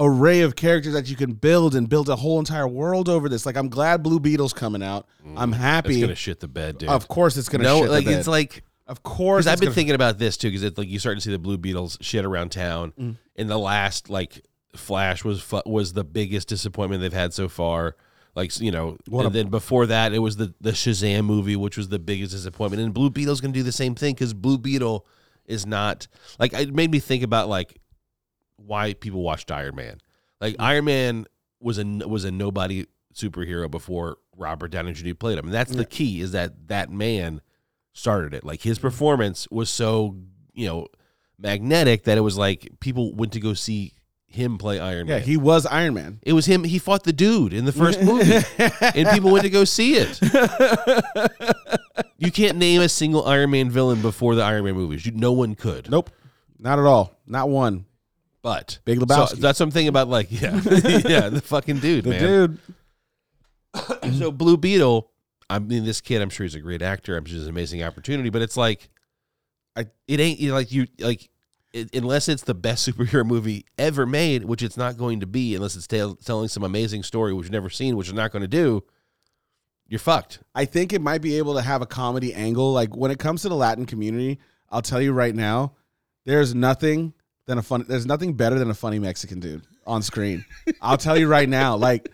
array of characters that you can build and build a whole entire world over this. Like I'm glad Blue Beetle's coming out. I'm happy. It's happy. gonna shit the bed, dude. Of course, it's gonna. no, shit the like bed. it's like of course. Because I've been gonna- thinking about this too, because it's like you start to see the Blue Beetles shit around town. Mm. And the last like Flash was fu- was the biggest disappointment they've had so far. Like you know, What and a- then before that, it was the the Shazam movie, which was the biggest disappointment. And Blue Beetle's gonna do the same thing because Blue Beetle is not like it made me think about like why people watched Iron Man. Like Mm. Iron Man was a was a nobody superhero before Robert Downey Jr. played him, and that's the key is that that man started it. Like his performance was so you know magnetic that it was like people went to go see him play Iron yeah, Man. Yeah, he was Iron Man. it was him. He fought the dude in the first <laughs> movie, and people went to go see it. You can't name a single Iron Man villain before the Iron Man movies. You, no one could. Nope, not at all. Not one. But Big so Lebowski. that's what I'm thinking about. Like, <laughs> yeah, <laughs> yeah, the fucking dude, The man. dude. <clears throat> so Blue Beetle, I mean, this kid, I'm sure he's a great actor. I'm sure it's an amazing opportunity, but it's like, I- it ain't you know, like you like it, unless it's the best <laughs> superhero movie ever made, which it's not going to be, unless it's tell, telling some amazing story which you've never seen, which you're not going to do. You're fucked. I think it might be able to have a comedy angle. Like when it comes to the Latin community, I'll tell you right now, there's nothing than a fun. There's nothing better than a funny Mexican dude on screen. I'll tell you right now, like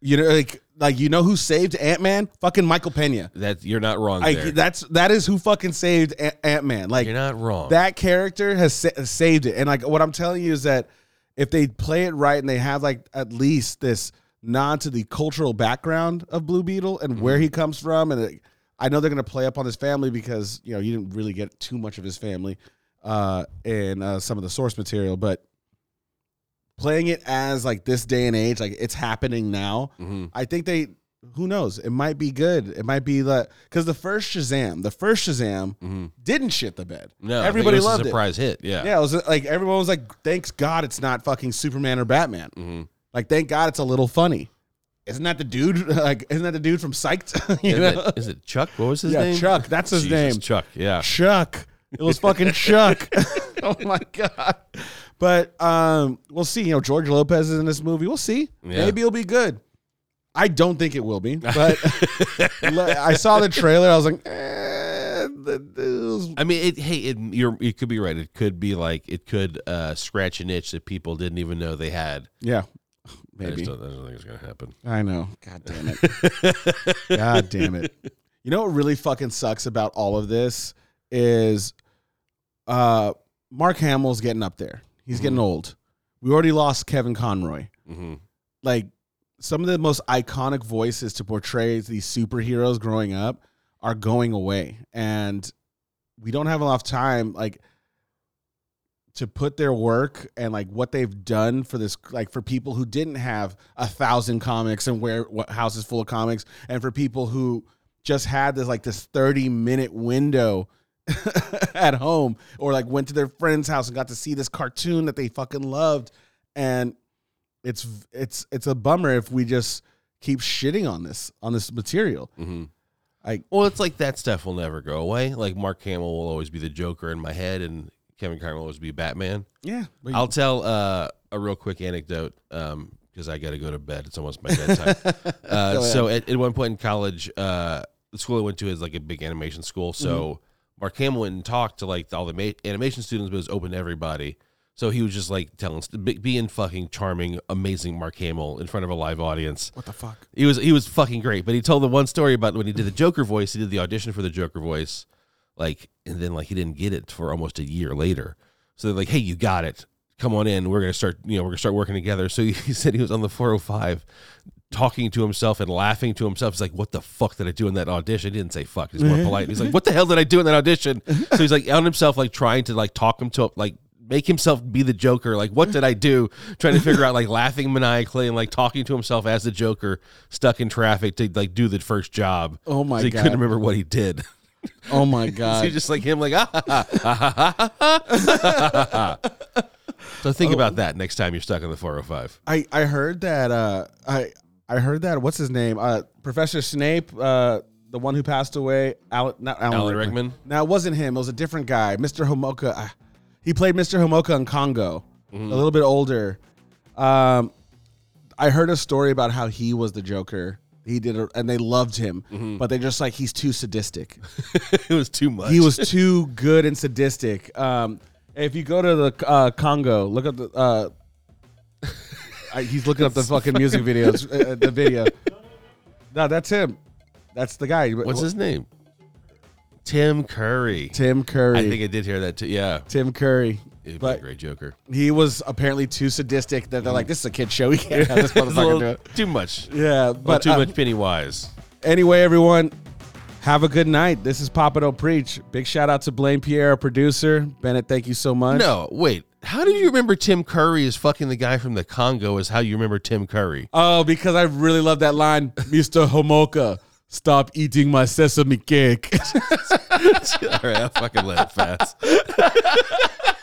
you know, like like you know who saved Ant Man? Fucking Michael Pena. That you're not wrong Like there. that's that is who fucking saved Ant Man. Like you're not wrong. that character has sa- saved it. And like what I'm telling you is that if they play it right and they have like at least this nod to the cultural background of Blue Beetle and where mm-hmm. he comes from, and it, I know they're gonna play up on his family because you know you didn't really get too much of his family uh, in uh, some of the source material, but playing it as like this day and age, like it's happening now. Mhm. I think they. Who knows? It might be good. It might be the because the first Shazam, the first Shazam Mhm. didn't shit the bed. No, everybody it was loved a it. surprise hit. Yeah. Yeah, it was like everyone was like, "Thanks God it's not fucking Superman or Batman." Mhm. Like, thank God it's a little funny. Isn't that the dude? <laughs> Like, isn't that the dude from Psyched? <laughs> you Is, know? it, is it Chuck? What was his yeah, name? Chuck. That's his Jesus, name. Chuck. Yeah. Chuck. It was fucking Chuck. <laughs> <laughs> oh my god. But um, we'll see. You know, George Lopez is in this movie. We'll see. Yeah. Maybe it'll be good. I don't think it will be, but <laughs> I saw the trailer. I was like, eh, the, the- I mean, it, hey, it, you're you could be right. It could be like it could uh, scratch an itch that people didn't even know they had. yeah, I maybe. just don't, I don't think it's gonna happen. I know. God damn it. God damn it. You know what really fucking sucks about all of this is uh Mark Hamill's getting up there. He's getting old. We already lost Kevin Conroy. hmm Like some of the most iconic voices to portray these superheroes growing up are going away. And we don't have enough time like to put their work and like what they've done for this like for people who didn't have a thousand comics and where what houses full of comics and for people who just had this like this 30 minute window <laughs> at home or like went to their friend's house and got to see this cartoon that they fucking loved and it's it's it's a bummer if we just keep shitting on this on this material Mm-hmm. I- well, it's like that stuff will never go away. Like Mark Hamill will always be the Joker in my head, and Kevin Conroy will always be Batman. yeah but I'll tell uh, a real quick anecdote because I got to go to bed. It's almost my bedtime. <laughs> uh, so at, at one point in college, uh, the school I went to is like a big animation school. So Mm-hmm. Mark Hamill went and talked to like all the ma- animation students, but it was open to everybody. So he was just like telling, be- being fucking charming, amazing Mark Hamill in front of a live audience. what the fuck He was he was fucking great. But he told the one story about when he did the Joker voice. He did the audition for the Joker voice, like, and then like he didn't get it for almost a year later. So they're like, "Hey, you got it. Come on in. We're gonna start. You know, we're gonna start working together." So he, <laughs> he said he was on the 405, talking to himself and laughing to himself. He's like, "What the fuck did I do in that audition?" He didn't say "fuck." He's more polite. He's like, "What the hell did I do in that audition?" So he's like on himself, like trying to like talk him to like make himself be the Joker. Like, what did I do? Trying to figure out like laughing maniacally and like talking to himself as the Joker, stuck in traffic to like do the first job. Oh my So he God. couldn't remember what he did. oh my <laughs> god he's just like him, like ah. ha. So think about that next time you're stuck on the 405. I I heard that uh I I heard that what's his name uh Professor Snape uh the one who passed away Alan not Alan, Alan Rickman? No, it wasn't him. It was a different guy, Mr. Homoka. Uh, he played Mr. Homoka in Congo, a little bit older. Um, I heard a story about how he was the Joker. He did, a, and they loved him, but they're just like he's too sadistic. <laughs> it was too much. he was too good and sadistic. Um, if you go to the uh, Congo, look at the. Uh, <laughs> I, he's looking up the fucking music videos. Uh, the video. No, that's him. That's the guy. What's his name? Tim Curry. Tim Curry. I think I did hear that too. Yeah. Tim Curry. He'd be a But great Joker. he was apparently too sadistic that they're like, "This is a kid show. We can't have this <laughs> It's a motherfucker little do it." too much. Yeah, But but too uh, much Pennywise. anyway, everyone, have a good night. This is Papa Don't Preach. Big shout out to Blaine Pierre, our producer. Bennett, thank you so much. No, wait. How do you remember Tim Curry as fucking the guy from the Congo? Is how you remember Tim Curry? Oh, because I really love that line, Mr. Homoka. Stop eating my sesame cake. <laughs> All right, I'll fucking let it pass. <laughs>